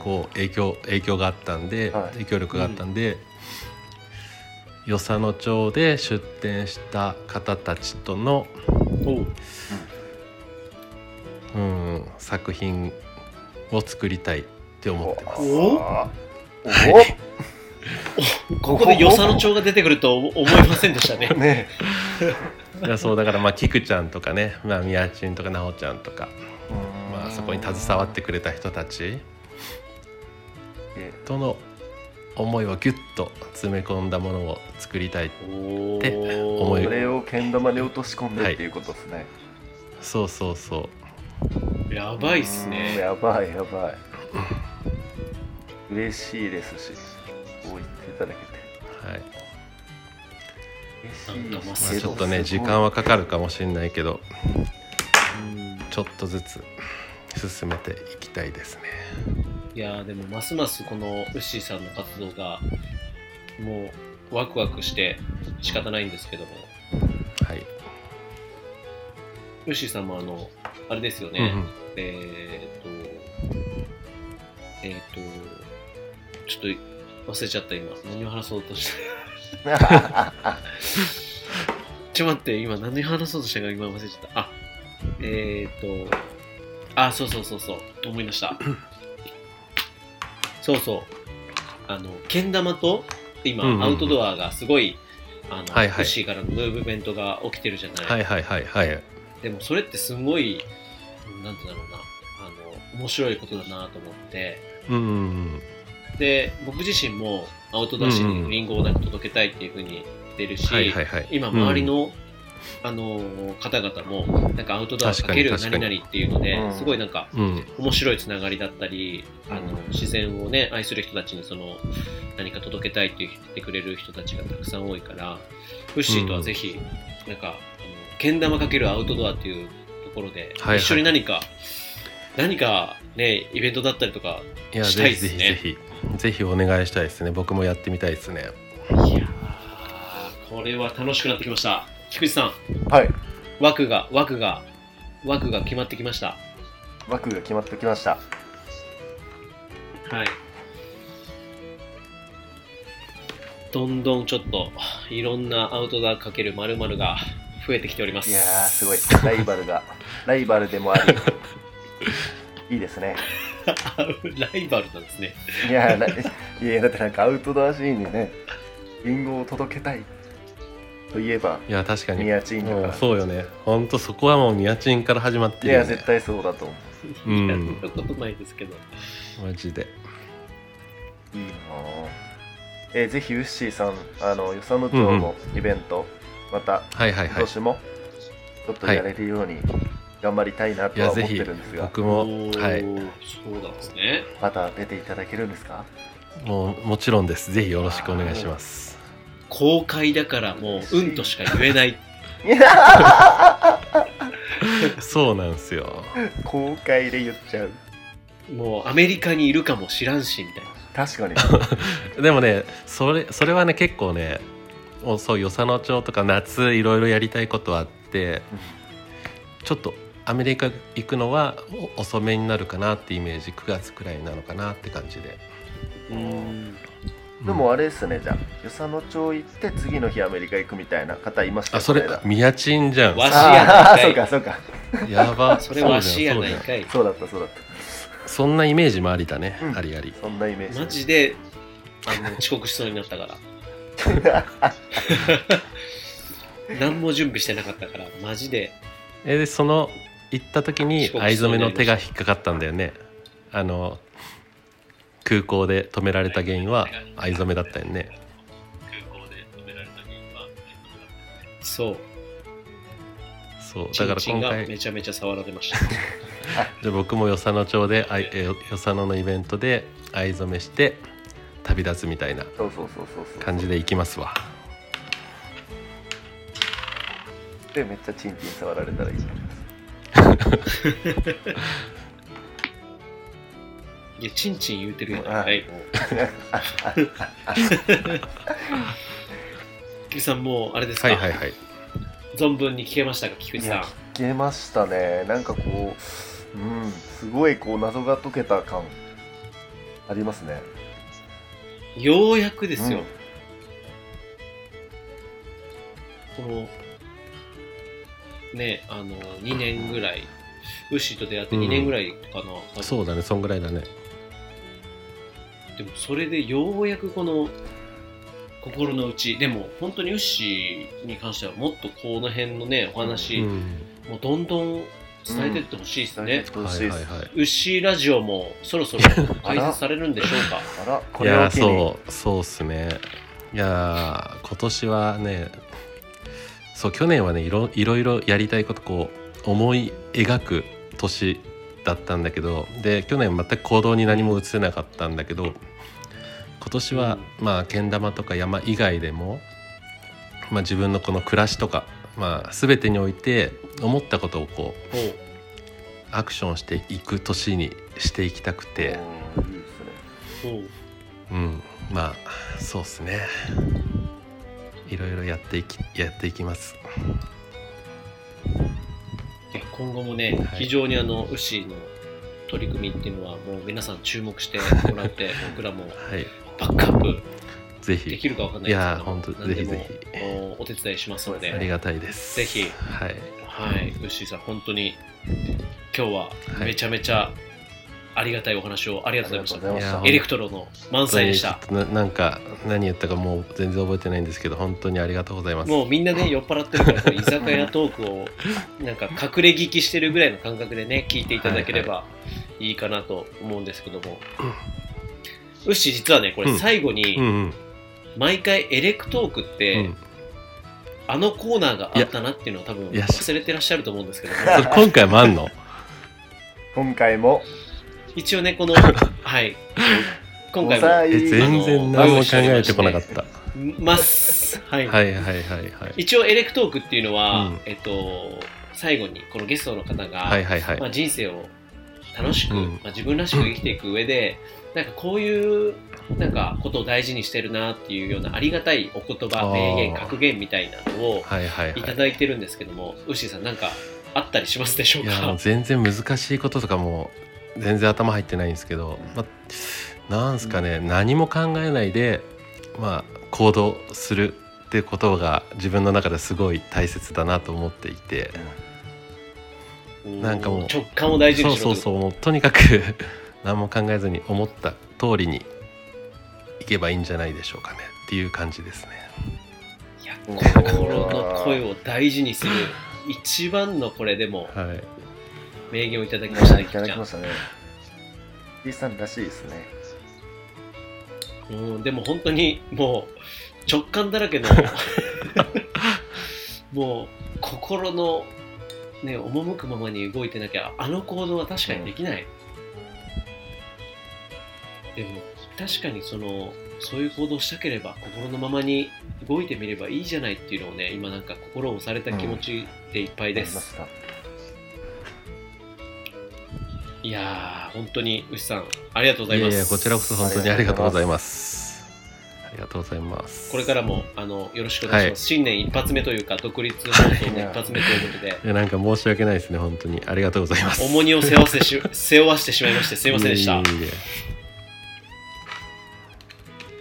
こう影響影響があったんで、はい。影響力があったんで、与謝野町で出店した方たちとの、おう。うん、作品を作りたいって思ってます。はい。[LAUGHS] ここで与謝野町が出てくると思いませんでしたね。おね。いやそうだからまあキクちゃんとかね、まあ、みやちんとかなおちゃんとか、まあ、そこに携わってくれた人たちとの思いをギュッと詰め込んだものを作りたいおて思いそれをけん玉に落とし込んでっていうことですね、そうそうそう。やばいっすうんねやばいやばい。嬉しいですしこう言っていただけて。はい、まあ、ちょっとね時間はかかるかもしれないけどちょっとずつ進めていきたいですねいやーでもますますこのウッシーさんの活動がもうワクワクして仕方ないんですけども。はい、ウッシーさんもあのあれですようんね、えーっとえーっとちょっと忘れちゃった今。何を話そうとして。[LAUGHS] ちょっと待って今何を話そうとしたか今忘れちゃった。あえーっとあそうそうそうそう。思い出したそうそう。あのけん玉と今、うんうんうん。アウトドアがすごいあの、はいはい。からのムーブメントが起きてるじゃない、はいはいはいはい。でもそれってすごいなんて言うんだろうな。あの面白いことだなと思って。うんうんうん。で僕自身もアウトドアシーンにリンゴをなんか届けたいっていうふうに言ってるし、はいはいはい。今周りのあのー方々もなんかアウトドアかける何々っていうのでうん。すごいなんかうん。面白いつながりだったりあのうん自然をね愛する人たちにその何か届けたいって言ってくれる人たちがたくさん多いからフッシーとはぜひなんかあのけん玉かけるアウトドアっていうところで一緒に何か何かねイベントだったりとかいやしたいぜひですね。ぜひぜひぜひお願いしたいですね。僕もやってみたいですね。いやーこれは楽しくなってきました菊池さん。はい。枠が枠が枠が決まってきました。枠が決まってきました。はい。どんどんちょっといろんなアウトドアかける〇〇が増えてきております。いやーすごい。ライバルが [LAUGHS] ライバルでもありいいですね。[LAUGHS] ライバルなんですね。いやいやだってなんかアウトドアシーンにねリンゴを届けたいといえばいや確かに。ニアチンだか。らもうそうよね。ほんとそこはもうニアチンから始まっているよね。や絶対そうだと思う。うん。やったことないですけど。マジで。いいなぁ。えーぜひウッシーさんあの与謝野町のイベント、またはいはいはい。今年もちょっとやれるように頑張りたいなとは思ってるんですが。僕もおーはいそうなんですね。また出ていただけるんですか？もうもちろんです。ぜひよろしくお願いします公開だからもううんとしか言えない。[LAUGHS] そうなんですよ。公開で言っちゃう。もうアメリカにいるかもしらんしみたいな。確かに。[LAUGHS] でもねそれそれはね結構ねもうそう与謝野町とか夏いろいろやりたいことあってちょっとアメリカ行くのはお遅めになるかなってイメージ9月くらいなのかなって感じで、うんでもあれですねじゃあ。与謝野町行って次の日アメリカ行くみたいな方いましたあそれ宮チンじゃん。わしああーやないかい。そうかそうか。やば。[LAUGHS] それわしやないかい。そうだったそうだっそんなイメージもありだね、うん。ありあり。たそんなイメージ。マジであの遅刻しそうになったから。[LAUGHS] 何も準備してなかったからマジで。えでその行った時に藍染めの手が引っかかったんだよね。あの空港で止められた原因は藍染めだったよね。そう。そう。だからチンチンが今回めちゃめちゃ触られました。[LAUGHS] じゃあ僕も与謝野町であいえ与謝野のイベントで藍染めして旅立つみたいなそうそうそうそうそう。感じで行きますわ。でめっちゃチンチン触られたらいい [LAUGHS] いやチンチン言うてるやん。あはい。もう菊池さんもうあれですか、はいはいはい。存分に聞けましたか菊池さん？聞けましたね。なんかこううんすごいこう謎が解けた感ありますね。ようやくですよ、うん。このねあの2年ぐらいウッシーと出会って2年ぐらいかな、そうだねそんぐらいだねでもそれでようやくこの心の内でも本当にウッシーに関してはもっとこの辺のねお話、うん。もうどんどん伝えていってほしいですね、楽しいですはいはいはい。ウッシーラジオもそろそろ [LAUGHS] 開設されるんでしょうか？あら。こいやーれを機に。そうそうっすね。いやー今年はねそう去年はねいろいろいろやりたいことこう思い描く年だったんだけどで去年全く行動に何も移せなかったんだけど今年は、まあけん玉とか山以外でも、まあ、自分のこの暮らしとか、まあ、全てにおいて思ったことをこうアクションしていく年にしていきたくて。うん、まあそうっすね。いろいろやっていきやっていきます。今後もね、はい。非常にあのウッシーの取り組みっていうのはもう皆さん注目してもらって [LAUGHS] 僕らもはい、バックアップぜひ。できるかわかんないいやーですけど本当ぜひぜおお手伝いしますので。ありがたいです。ぜひ。はい、はい。ウッシーさん本当に今日ははい。めちゃめちゃありがたいお話をありがとうございました、エレクトークの満載でしたななんか何言ったかもう全然覚えてないんですけど本当にありがとうございます。もうみんなね酔っ払ってるから居酒屋トークをなんか隠れ聞きしてるぐらいの感覚でね聞いていただければいいかなと思うんですけども、ウッシー実はねこれうん最後に、毎回エレクトークって、うんあのコーナーがあったなっていうのは多分忘れてらっしゃると思うんですけど今回もあんの今回も一応ねこの [LAUGHS] はい。今回も。全然何も考えてこなかった。ます。はい、はいはいはいはい。一応エレクトークっていうのは、うん。えっと最後にこのゲストの方が、はいはいはい。まあ、人生を楽しく、うん。まあ、自分らしく生きていく上で、なんかこういうなんかことを大事にしてるなっていうようなありがたいお言葉名言格言みたいなのをはいはいはい。いただいてるんですけども、ウッシーさんなんかあったりしますでしょういやもうか全然難しいこととかも全然頭入ってないんですけど、まあ、なんすかね、何も考えないで、まあ、行動するってことが自分の中ですごい大切だなと思っていて。なんかもう直感を大事にしろそうそうもうとにかく [LAUGHS] 何も考えずに思った通りにいけばいいんじゃないでしょうかねっていう感じですね。いや心の声を大事にする。一番のこれでもはい、名言をいただきましたねいただきましたね。B さんらしいですね。うん、でも本当にもう直感だらけの [LAUGHS] もう心のね赴くままに動いてなきゃあの行動は確かにできない、でも確かにそのそういう行動したければ心のままに動いてみればいいじゃないっていうのをね今なんか心を押された気持ちでいっぱいです、ありいやー本当に牛さんありがとうございますいやいやこちらこそ本当にありがとうございます。ありがとうございます。これからもあのよろしくお願いします、新年一発目というか独立放送の一発目ということでいやなんか申し訳ないですね本当にありがとうございます。重荷を背負わせし [LAUGHS] 背負わせてしまいましてすいませんでした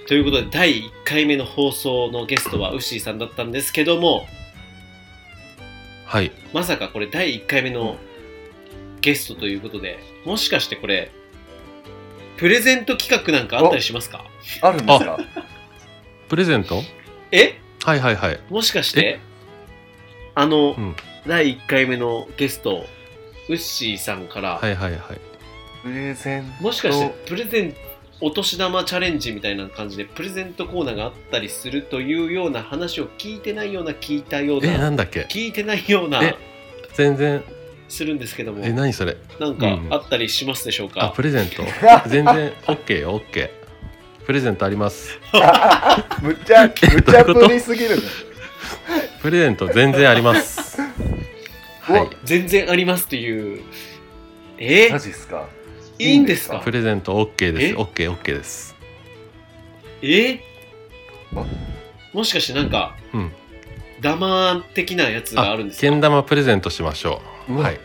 ということで第1回目の放送のゲストはウッシーさんだったんですけどもはい。まさかこれ第1回目のゲストということでもしかしてこれプレゼント企画なんかあったりしますか？あるんですか？プレゼント？え？はいはいはい。もしかしてあの、うん。第1回目のゲストウッシーさんから、はいはいはい。プレゼント。もしかしてプレゼンお年玉チャレンジみたいな感じでプレゼントコーナーがあったりするというような話を聞いてないような聞いたようえ、ななんだっけ？聞いてないようなえ全然、するんですけども。え、何それ？なんかあったりしますでしょうあ、か、プレゼント？[LAUGHS] 全然 OK よ OK。プレゼントあります。[LAUGHS] むちゃむちゃぶりすぎるね。プレゼント全然あります。[LAUGHS] はい。全然ありますという。え？マジっすか？いいんですか？プレゼント OK でえ？す。OK、OK です。え？あもしかしてなんかうん。ダマ的なやつがあるんですか？けん玉プレゼントしましょう。はい。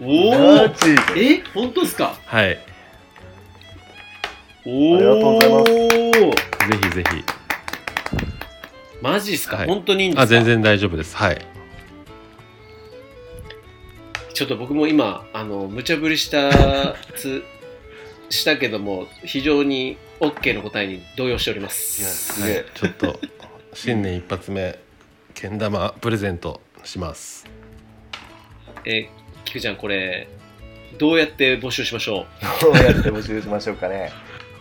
おおマジえ本当ですか？はい。おおありがとうございますぜひぜひ。マジっすか、はい本当にいいんですか？あ、全然大丈夫です。はい。ちょっと僕も今あの無茶ぶりしたつ [LAUGHS] したけども非常に OK の答えに動揺しておりますすげえちょっと、新年一発目、けん玉プレゼントします。え菊ちゃんこれどうやって募集しましょう？どうやって募集しましょうかね。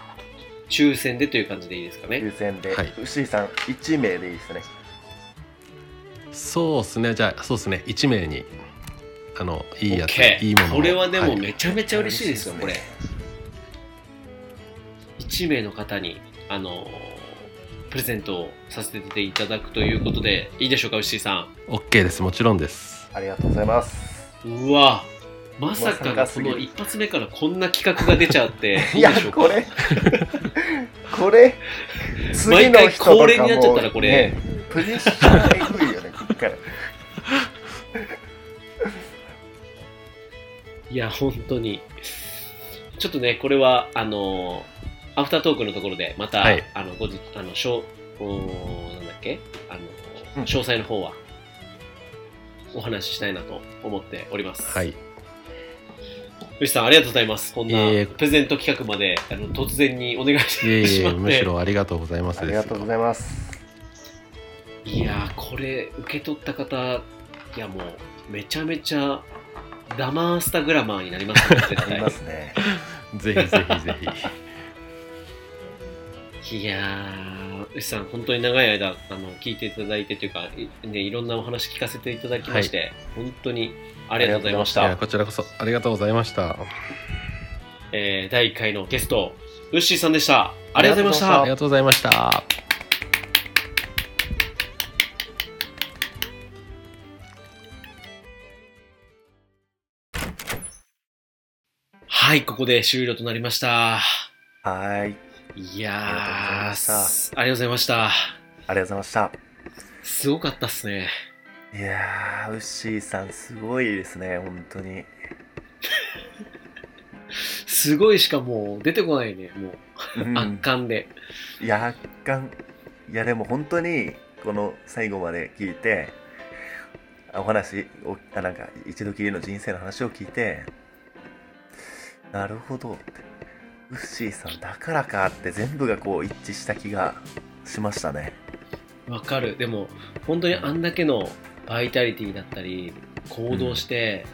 [LAUGHS] 抽選でという感じでいいですかね？抽選で、はい。牛井さん1名でいいですね。そうですね。じゃあ、そうですね。1名に、あの、いいやつ、いいものを。これはでもい。めちゃめちゃ嬉しいですよ、これ。嬉し1名の方にあのプレゼントをさせていただくということでいいでしょうか牛井さ OK です。もちろんです。ありがとうございます。んうわまさかまさかすぎる。この一発目からこんな企画が出ちゃって [LAUGHS] いいやこれこれ次毎回の人とかも恒例になっちゃったらこれ。ねプレッシャーえぐいよねこっから。[LAUGHS] いや本当に。ちょっとねこれはあのアフタートークのところでまた、はい。あの後日あのしょうおーなんだっけ？あの、うん。詳細の方はお話ししたいなと思っております。はい。牛さんありがとうございます。こんなプレゼント企画まであの突然にお願いしてしまって。むしろありがとうございますあり。がとうございますいやーこれ受け取った方いやもうめちゃめちゃダマースタグラマーになりますね絶あり対ますね [LAUGHS] ぜひぜひぜひ。いやー牛さん、本当に長い間、あの、聞いていただいてというか、いね、いろんなお話聞かせていただきまして、本当にありがとうございました。こちらこそありがとうございましたえー、第1回のゲスト、ウッシーさんでした。ありがとうございましたあり。がとうございましたはい、ここで終了となりました。はいいやー、ありがとうございました。すありがとうございました。ありがとうございました。すごかったっすね。いやーウッシーさんすごいですね本当に。すごいしかもう出てこないね、もう、うん。圧巻で。いや圧巻。いやでも本当にこの最後まで聞いてお話をあなんか一度きりの人生の話を聞いてなるほどってウッシーさんだからかって全部がこう一致した気がしましたね。わかる。でも、本当にあんだけのバイタリティだったり、行動して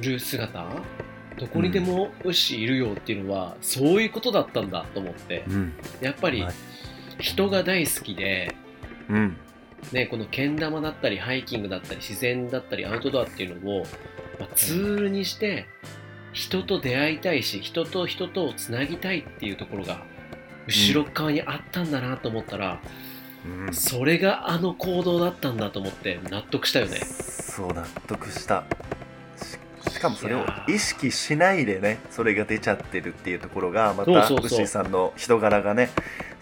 る姿、どこにでもウッシーいるよっていうのは、そういうことだったんだと思って。うん。やっぱりはい。人が大好きで、うん。ね、このけん玉だったりハイキングだったり自然だったりアウトドアっていうのを、まあ、ツールにして人と出会いたいし人と人とをつなぎたいっていうところが後ろ側にあったんだなと思ったら、うん。それがあの行動だったんだと思って納得したよね。そう納得した。ししかもそれを意識しないでねそれが出ちゃってるっていうところがまたそうそうそう。ウッシーさんの人柄がね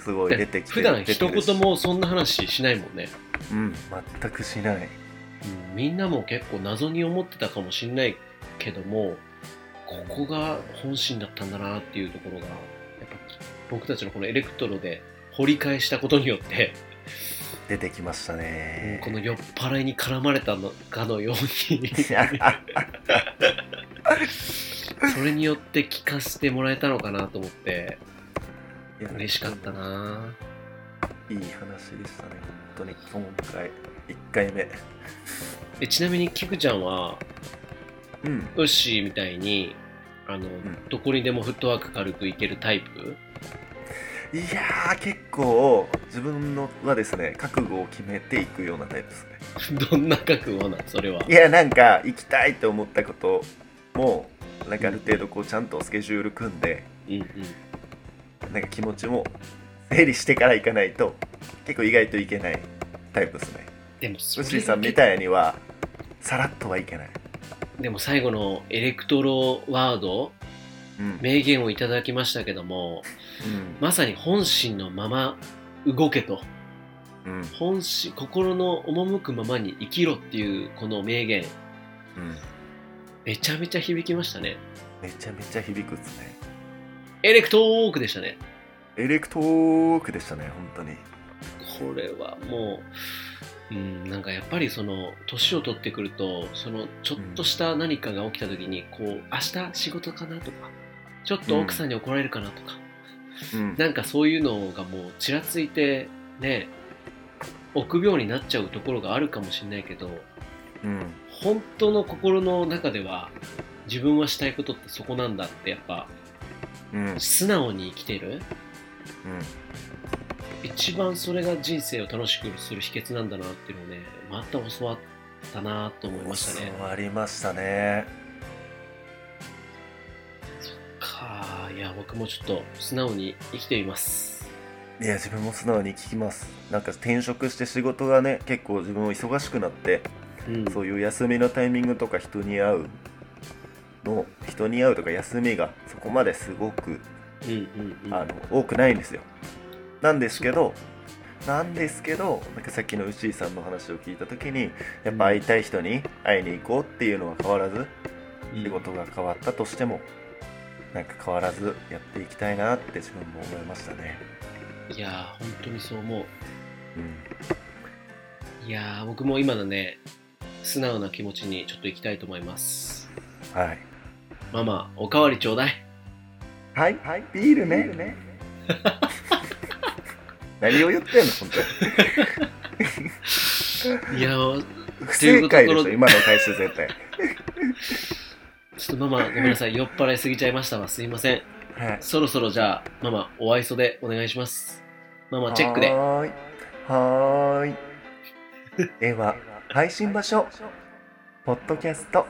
すごい出てきて普段一言もそんな話しないもんね、うん全くしない。うん、みんなも結構謎に思ってたかもしんないけどもここが本心だったんだなっていうところがやっぱ僕たちのこのエレクトロで掘り返したことによって、出てきましたね。この酔っ払いに絡まれたのかのように。[LAUGHS] それによって聞かせてもらえたのかなと思って嬉しかったな。いい話でしたね。本当に今回1回目。えちなみにキクちゃんはうん。ウッシーみたいにあの、どこにでもフットワーク軽くいけるタイプ？いやー結構自分のはですね覚悟を決めていくようなタイプですね。[LAUGHS] どんな覚悟なんそれは。いやなんか行きたいと思ったこともなんかある程度こうちゃんとスケジュール組んでうんうん。なんか気持ちも整理してから行かないと結構意外といけないタイプですね。でもさんみたいにはさらっとはいけないでも最後のエレクトロワードうん、名言をいただきましたけどもまさに本心のまま動けと。うんうん。本心心の赴くままに生きろっていうこの名言。うん。めちゃめちゃ響きましたね。めちゃめちゃ響くっすね。エレクトークでしたね。エレクトークでしたね本当に。これはもう、うん、なんかやっぱりその年を取ってくるとそのちょっとした何かが起きた時にこう明日仕事かなとかちょっと奥さんに怒られるかなとか、うん。なんかそういうのがもうちらついてね臆病になっちゃうところがあるかもしれないけどうん。本当の心の中では自分はしたいことってそこなんだってやっぱうん。うん素直に生きてる一番それが人生を楽しくする秘訣なんだなっていうのをねまた教わったなと思いましたね。教わりましたね。かいや僕もちょっと素直に生きてみます。いや自分も素直に聞きます。なんか転職して仕事がね結構自分も忙しくなってうん。そういう休みのタイミングとか人に会うの人に会うとか休みがそこまですごくうんうんうん。あの多くないんですよなんですけどなんですけどなんかさっきの牛井さんの話を聞いた時にやっぱ会いたい人に会いに行こうっていうのは変わらず仕事が変わったとしてもなんか変わらずやっていきたいなって自分も思いましたね。いやー本当にそう思う。うん。いやー僕も今のね素直な気持ちにちょっと行きたいと思います。はい。ママおかわりちょうだいはい、はい、ビールね。[LAUGHS] 何を言ってんの、本 [LAUGHS] いやー当。不正解でしょ、今の回収絶対。ちょっとママごめんなさい酔っ払いすぎちゃいましたわすいませんはい、そろそろじゃあママお愛想でお願いしますママチェックで。はーい。はーい。では、配信場所、ポッドキャスト、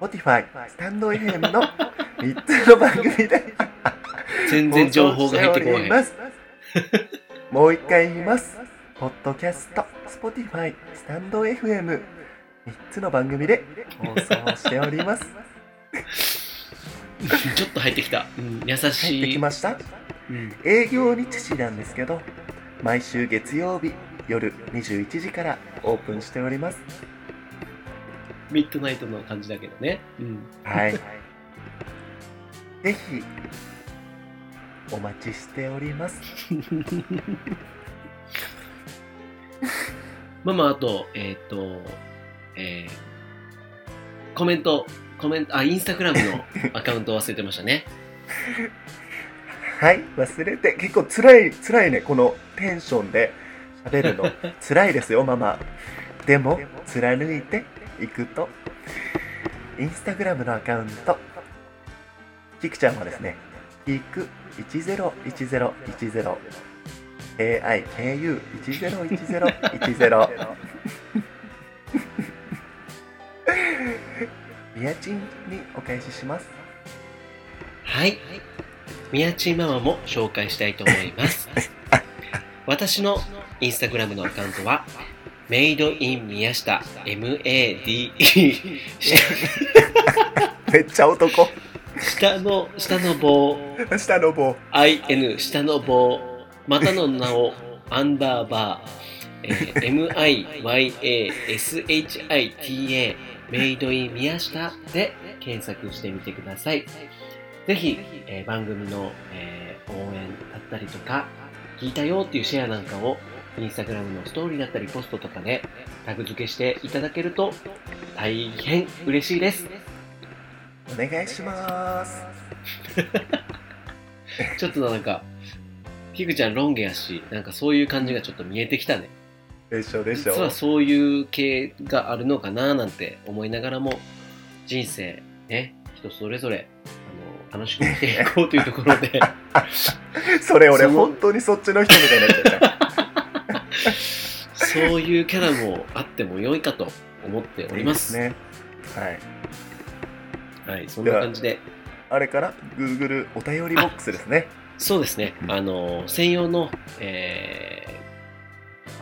Spotify、スタンド FM の3つの番組で全然情報が入ってこない。もう一回言います。ポッドキャスト、Spotify、スタンド FM、3つの番組で放送しております。[LAUGHS] ちょっと入ってきた。うん、優しい。入ってきましたうん営業日時なんですけど毎週月曜日夜21時からオープンしておりますミッドナイトの感じだけどね。うん。はいぜひ [LAUGHS] お待ちしております。[LAUGHS] ママ、あと、えっ、と、えーコメント、コメント、あ、インスタグラムのアカウント忘れてましたね。[LAUGHS] はい忘れて。結構辛い辛いねこのテンションで喋るの。[LAUGHS] 辛いですよママ。でも貫いていくと。インスタグラムのアカウント。キクちゃんはですねキク101010 AIKU101010 みやちん [LAUGHS] にお返しします。はい。みやちんママも紹介したいと思います。[LAUGHS] 私のインスタグラムのアカウントは、メイドイン宮下 MADE めっちゃ男下の下の棒下の棒 IN 下の棒またの名をアンダーバー、えー MIYASHITA メイドイン宮下で検索してみてください。ぜひ、えー番組の、えー応援だったりとか、聞いたよっていうシェアなんかをインスタグラムのストーリーだったりポストとかでタグ付けしていただけると大変嬉しいです。お願いします。[LAUGHS] ちょっとなんか、キクちゃんロン毛やし、なんかそういう感じがちょっと見えてきたね。でしょでし実はょそういう系があるのかななんて思いながらも、人生ね、人それぞれ、あの、楽しく生きていこうというところで、[LAUGHS] それ俺本当にそっちの人みたいになっちゃった。[LAUGHS] そういうキャラもあっても良いかと思っております。ね。はいはい、そんな感じで、あれから Google お便りボックスですね。そうですね、うん。あの、専用の、えー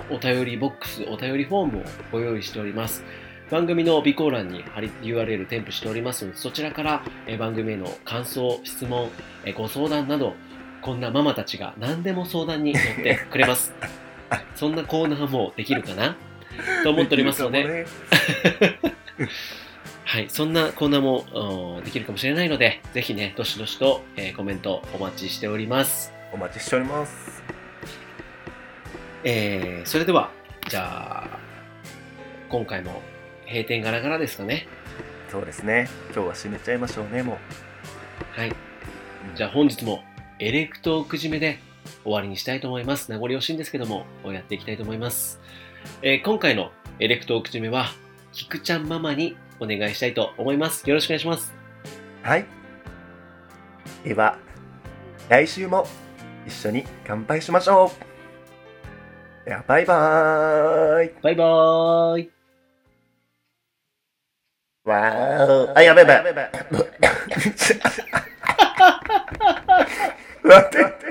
お便りボックス、お便りフォームをご用意しております。番組の備考欄に URL 添付しておりますので、そちらから、えー番組への感想、質問、えーご相談など、こんなママたちが何でも相談に乗ってくれます。[LAUGHS] そんなコーナーもできるかな？と思っておりますので、ね [LAUGHS] はい、そんなコーナーもできるかもしれないので、ぜひね、どしどしと、えーコメントお待ちしております。お待ちしておりますえーそれでは、じゃあ、今回も閉店ガラガラですかね。そうですね今日は締めちゃいましょうねもはい。うじゃあ本日もエレクトーク締めで終わりにしたいと思います。名残惜しいんですけども、やっていきたいと思います。えー今回のエレクトーク締めは、キクちゃんママにお願いしたいと思います。よろしくお願いします。はいでは来週も一緒に乾杯しましょうではバイバーイバイバーイ。わーあやべやべやべ [LAUGHS] [LAUGHS] 待って待って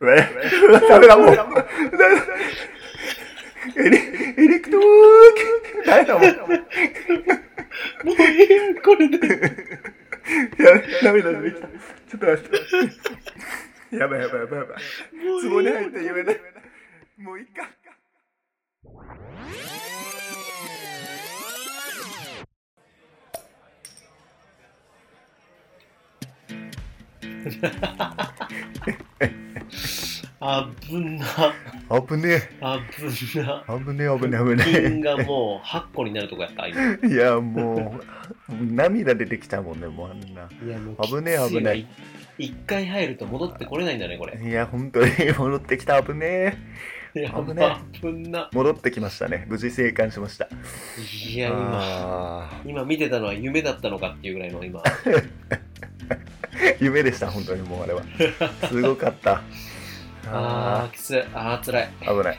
うわうわダあぶな。危ねあぶな。え。危ねえ、危ねえ、危金ねがもう8個になるとこやった、今。え。[LAUGHS] いや、もう、涙出てきちゃうもんね、もうあんな。いやもう危ねえ危ねえ一回入ると戻ってこれないんだね、これ。いや、本当に [LAUGHS] 戻ってきた、危ねえ。危ね危んな。戻ってきましたね無事生還しましたいや、今、あ今見てたのは夢だったのかっていうぐらいの今。ー [LAUGHS] 夢でした本当にもうあれはすごかったああー、きつい。あー、辛い。ー危ない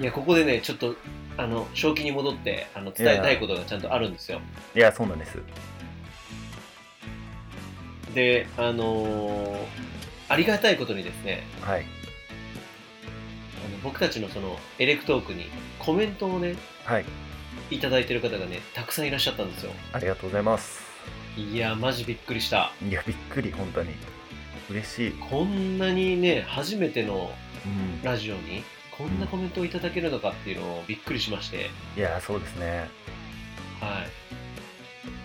いや、ここでね、ちょっと、あの、正気に戻って、あの、伝えたいことがちゃんとあるんですよ。いやそうなんですで、あのーありがたいことにですね、はいあの僕たちのその、エレクトークにコメントをね、はいいただいてる方がね、たくさんいらっしゃったんですよ。ありがとうございますいや、マジびっくりした。いやびっくり本当に嬉しい。こんなにね、初めてのうん。ラジオに、こんなコメントをいただけるのかっていうのをびっくりしまして、いやそうですね。は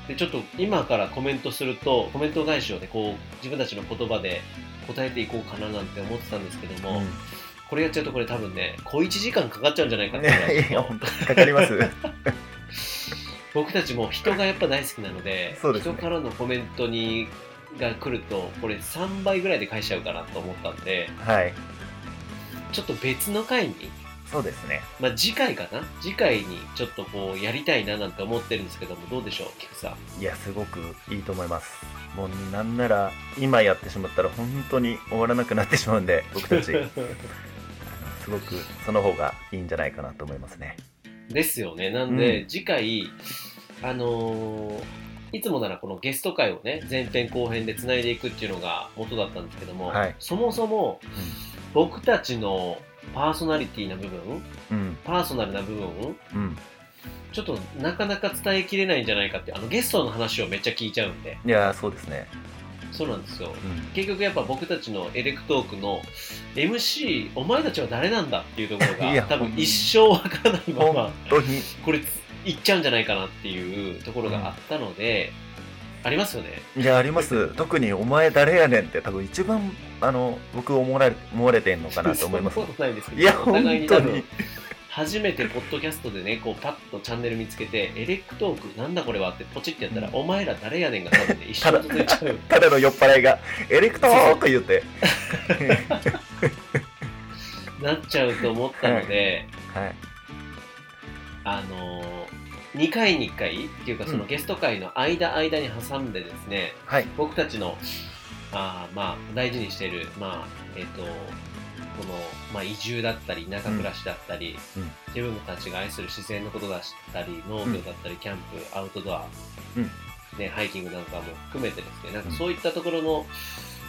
い。で、ちょっと今からコメントすると、コメント返しをね、こう、自分たちの言葉で答えていこうかななんて思ってたんですけども、うん。これやっちゃうとこれ多分ね、小1時間かかっちゃうんじゃないかっていや [LAUGHS] いや本当にかかります。[LAUGHS] 僕たちも人がやっぱ大好きなので、ね。人からのコメントにが来ると、これ3倍ぐらいで返しちゃうかなと思ったんで、はい。ちょっと別の回に、そうですね。まあ次回かな？次回にちょっとこうやりたいななんて思ってるんですけども、どうでしょう、菊さん？いやすごくいいと思います。もうなんなら今やってしまったら本当に終わらなくなってしまうんで [LAUGHS] 僕たち。すごくその方がいいんじゃないかなと思いますね。ですよね。なんで、うん。次回、あのーいつもならこのゲスト会をね、前編後編でつないでいくっていうのが元だったんですけども、はい。そもそも僕たちのパーソナリティな部分、うん。パーソナルな部分、うん。ちょっとなかなか伝えきれないんじゃないかって、あのゲストの話をめっちゃ聞いちゃうんで、いやそうですね。そうなんですよ。うん。結局やっぱ僕たちのエレクトークの MC、お前たちは誰なんだっていうところいやが多分一生わからないまま本、当に。これいっちゃうんじゃないかなっていうところがあったので、ありますよね。いやあります特に「お前誰やねん」って多分一番あの僕思われ思われてんのかなと思いますいや本当に初めてポッドキャストでね、こうパッとチャンネル見つけて、エレクトークなんだこれはってポチってやったら、うんお前ら誰やねんが多分ね、一生続いちゃう。ただの酔っ払いが「エレクトーク!」言って [LAUGHS] なっちゃうと思ったので、はいあのー、2回に1回っていうか、そのうん。ゲスト会の間間に挟んでですね、はい。僕たちのあーまあ大事にしている、まあえっとこの、まあ、移住だったり田舎暮らしだったり、うん。自分たちが愛する自然のことだったり農業だったり、キャンプアウトドア、うん。ね、ハイキングなんかも含めてですねなんかうん。そういったところの,、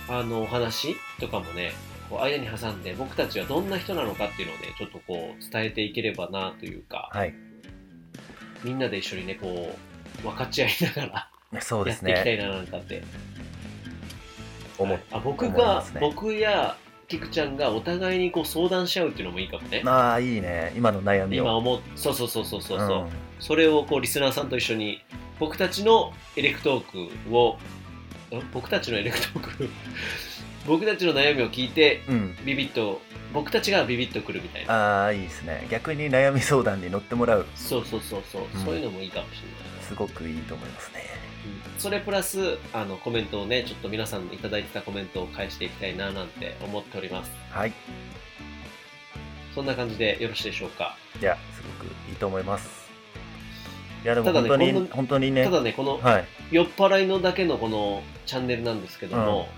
あのお話とかもねこう間に挟んで僕たちはどんな人なのかっていうのをねちょっとこう伝えていければなというか。はいみんなで一緒にねこう分かち合いながらそうですやっていきたいねななんかって。思っあ僕が、すね。僕やキクちゃんがお互いにこう相談し合うっていうのもいいかもね。ああいいね。今の悩みを。今思う、そうそうそうそうそうそう、ん。それをこうリスナーさんと一緒に僕たちのエレクトークを、ん僕たちのエレクトーク、僕たちの悩みを聞いてうん。ビビッと、僕たちがビビッとくるみたいな。ああいいですね。逆に悩み相談に乗ってもらう。そうそうそうそう、うん。そういうのもいいかもしれない。すごくいいと思いますね。うん。それプラスあのコメントをね、ちょっと皆さんいただいてたコメントを返していきたいななんて思っております。はい。そんな感じでよろしいでしょうか？いやすごくいいと思います。いやでもただね本当に、こんな本当にね。ただね、このはい。酔っ払いのだけのこのチャンネルなんですけども、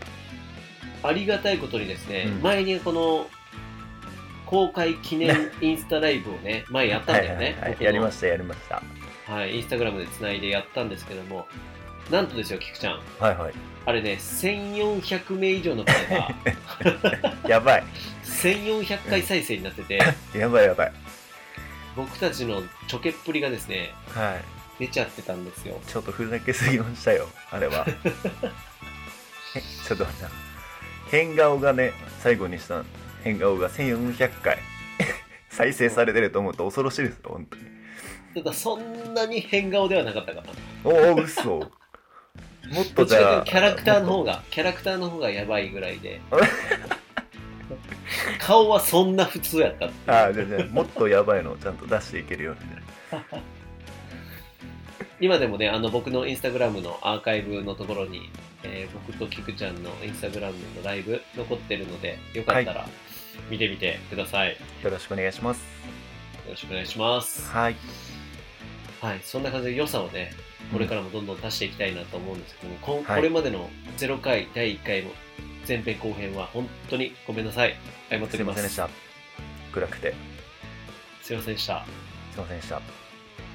ありがたいことにですね、うん。前にこの公開記念インスタライブをね、前やったんだよね。はいはいはい。やりましたやりました。はい、インスタグラムでつないでやったんですけども、なんとですよ、菊ちゃん。はいはい。あれね、1400名以上の方が、[LAUGHS] やばい。1400回再生になってて、[LAUGHS] やばいやばい。僕たちのちょけっぷりがですね、はい。出ちゃってたんですよ。ちょっとふざけすぎましたよあれは。[LAUGHS] えちょっと待って。な変顔がね最後にした変顔が1400回。[LAUGHS] 再生されてると思うと恐ろしいですよ本当に。ただ、そんなに変顔ではなかったかな。おお嘘。もっとじゃあとキャラクターの方がが、キャラクターの方がやばいぐらいで。顔はそんな普通やったっああじゃあじゃあもっとやばいのをちゃんと出していけるようにね。今でもね、あの僕のインスタグラムのアーカイブのところに、えー僕とキクちゃんのインスタグラムのライブ残ってるので、よかったら、見てみてください。よよろしくお願いしますろしくお願いします。はいはい、そんな感じで良さをね、これからもどんどん出していきたいなと思うんですけども、こはいこれまでの0回、第1回も前編後編は本当にごめんなさい。謝っておすりま。いますせんでした暗くてすいませんでした。すいませんでした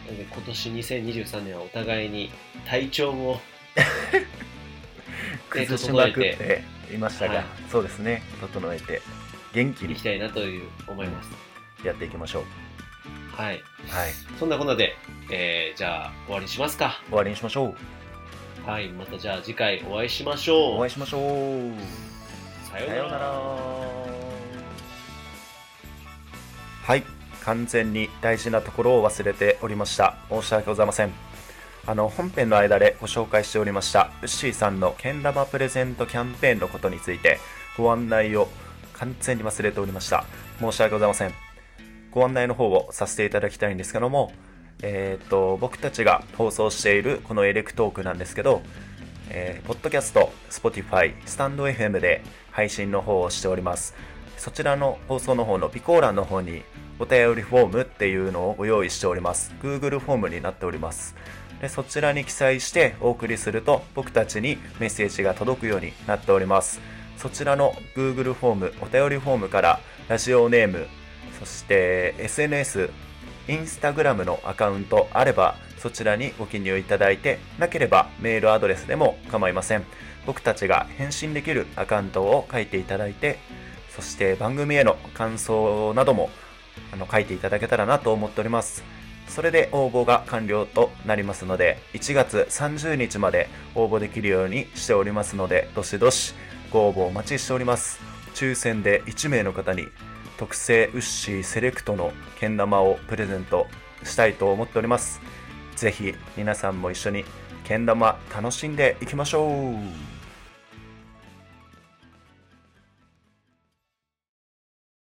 今年2023年はお互いに体調も [LAUGHS] 崩しまくっていましたが、はいそうですね整えて元気にいきたいなという思います。やっていきましょうはい。はいそんなこんなで、えー、じゃあ終わりにしますか。終わりにしましょうはい。またじゃあ次回お会いしましょう。お会いしましょう。さようならはい完全に大事なところを忘れておりました申し訳ございませんあの本編の間でご紹介しておりましたウッシーさんのけん玉プレゼントキャンペーンのことについてご案内を完全に忘れておりました申し訳ございませんご案内の方をさせていただきたいんですけどもえーと僕たちが放送しているこのエレクトークなんですけどえー、ポッドキャスト、Spotify、スタンド FM で配信の方をしております。そちらの放送の方の備考欄の方にお便りフォームっていうのをご用意しております。Google フォームになっております。でそちらに記載してお送りすると僕たちにメッセージが届くようになっております。そちらの Google フォーム、お便りフォームからラジオネーム、そして SNS、インスタグラムのアカウントあればそちらにご記入いただいてなければメールアドレスでも構いません僕たちが返信できるアカウントを書いていただいてそして番組への感想などもあの書いていただけたらなと思っておりますそれで応募が完了となりますので1月30日まで応募できるようにしておりますのでどしどしご応募お待ちしております。抽選で1名の方に特製ウッシーセレクトのけん玉をプレゼントしたいと思っております。ぜひ皆さんも一緒にけん玉楽しんでいきましょう。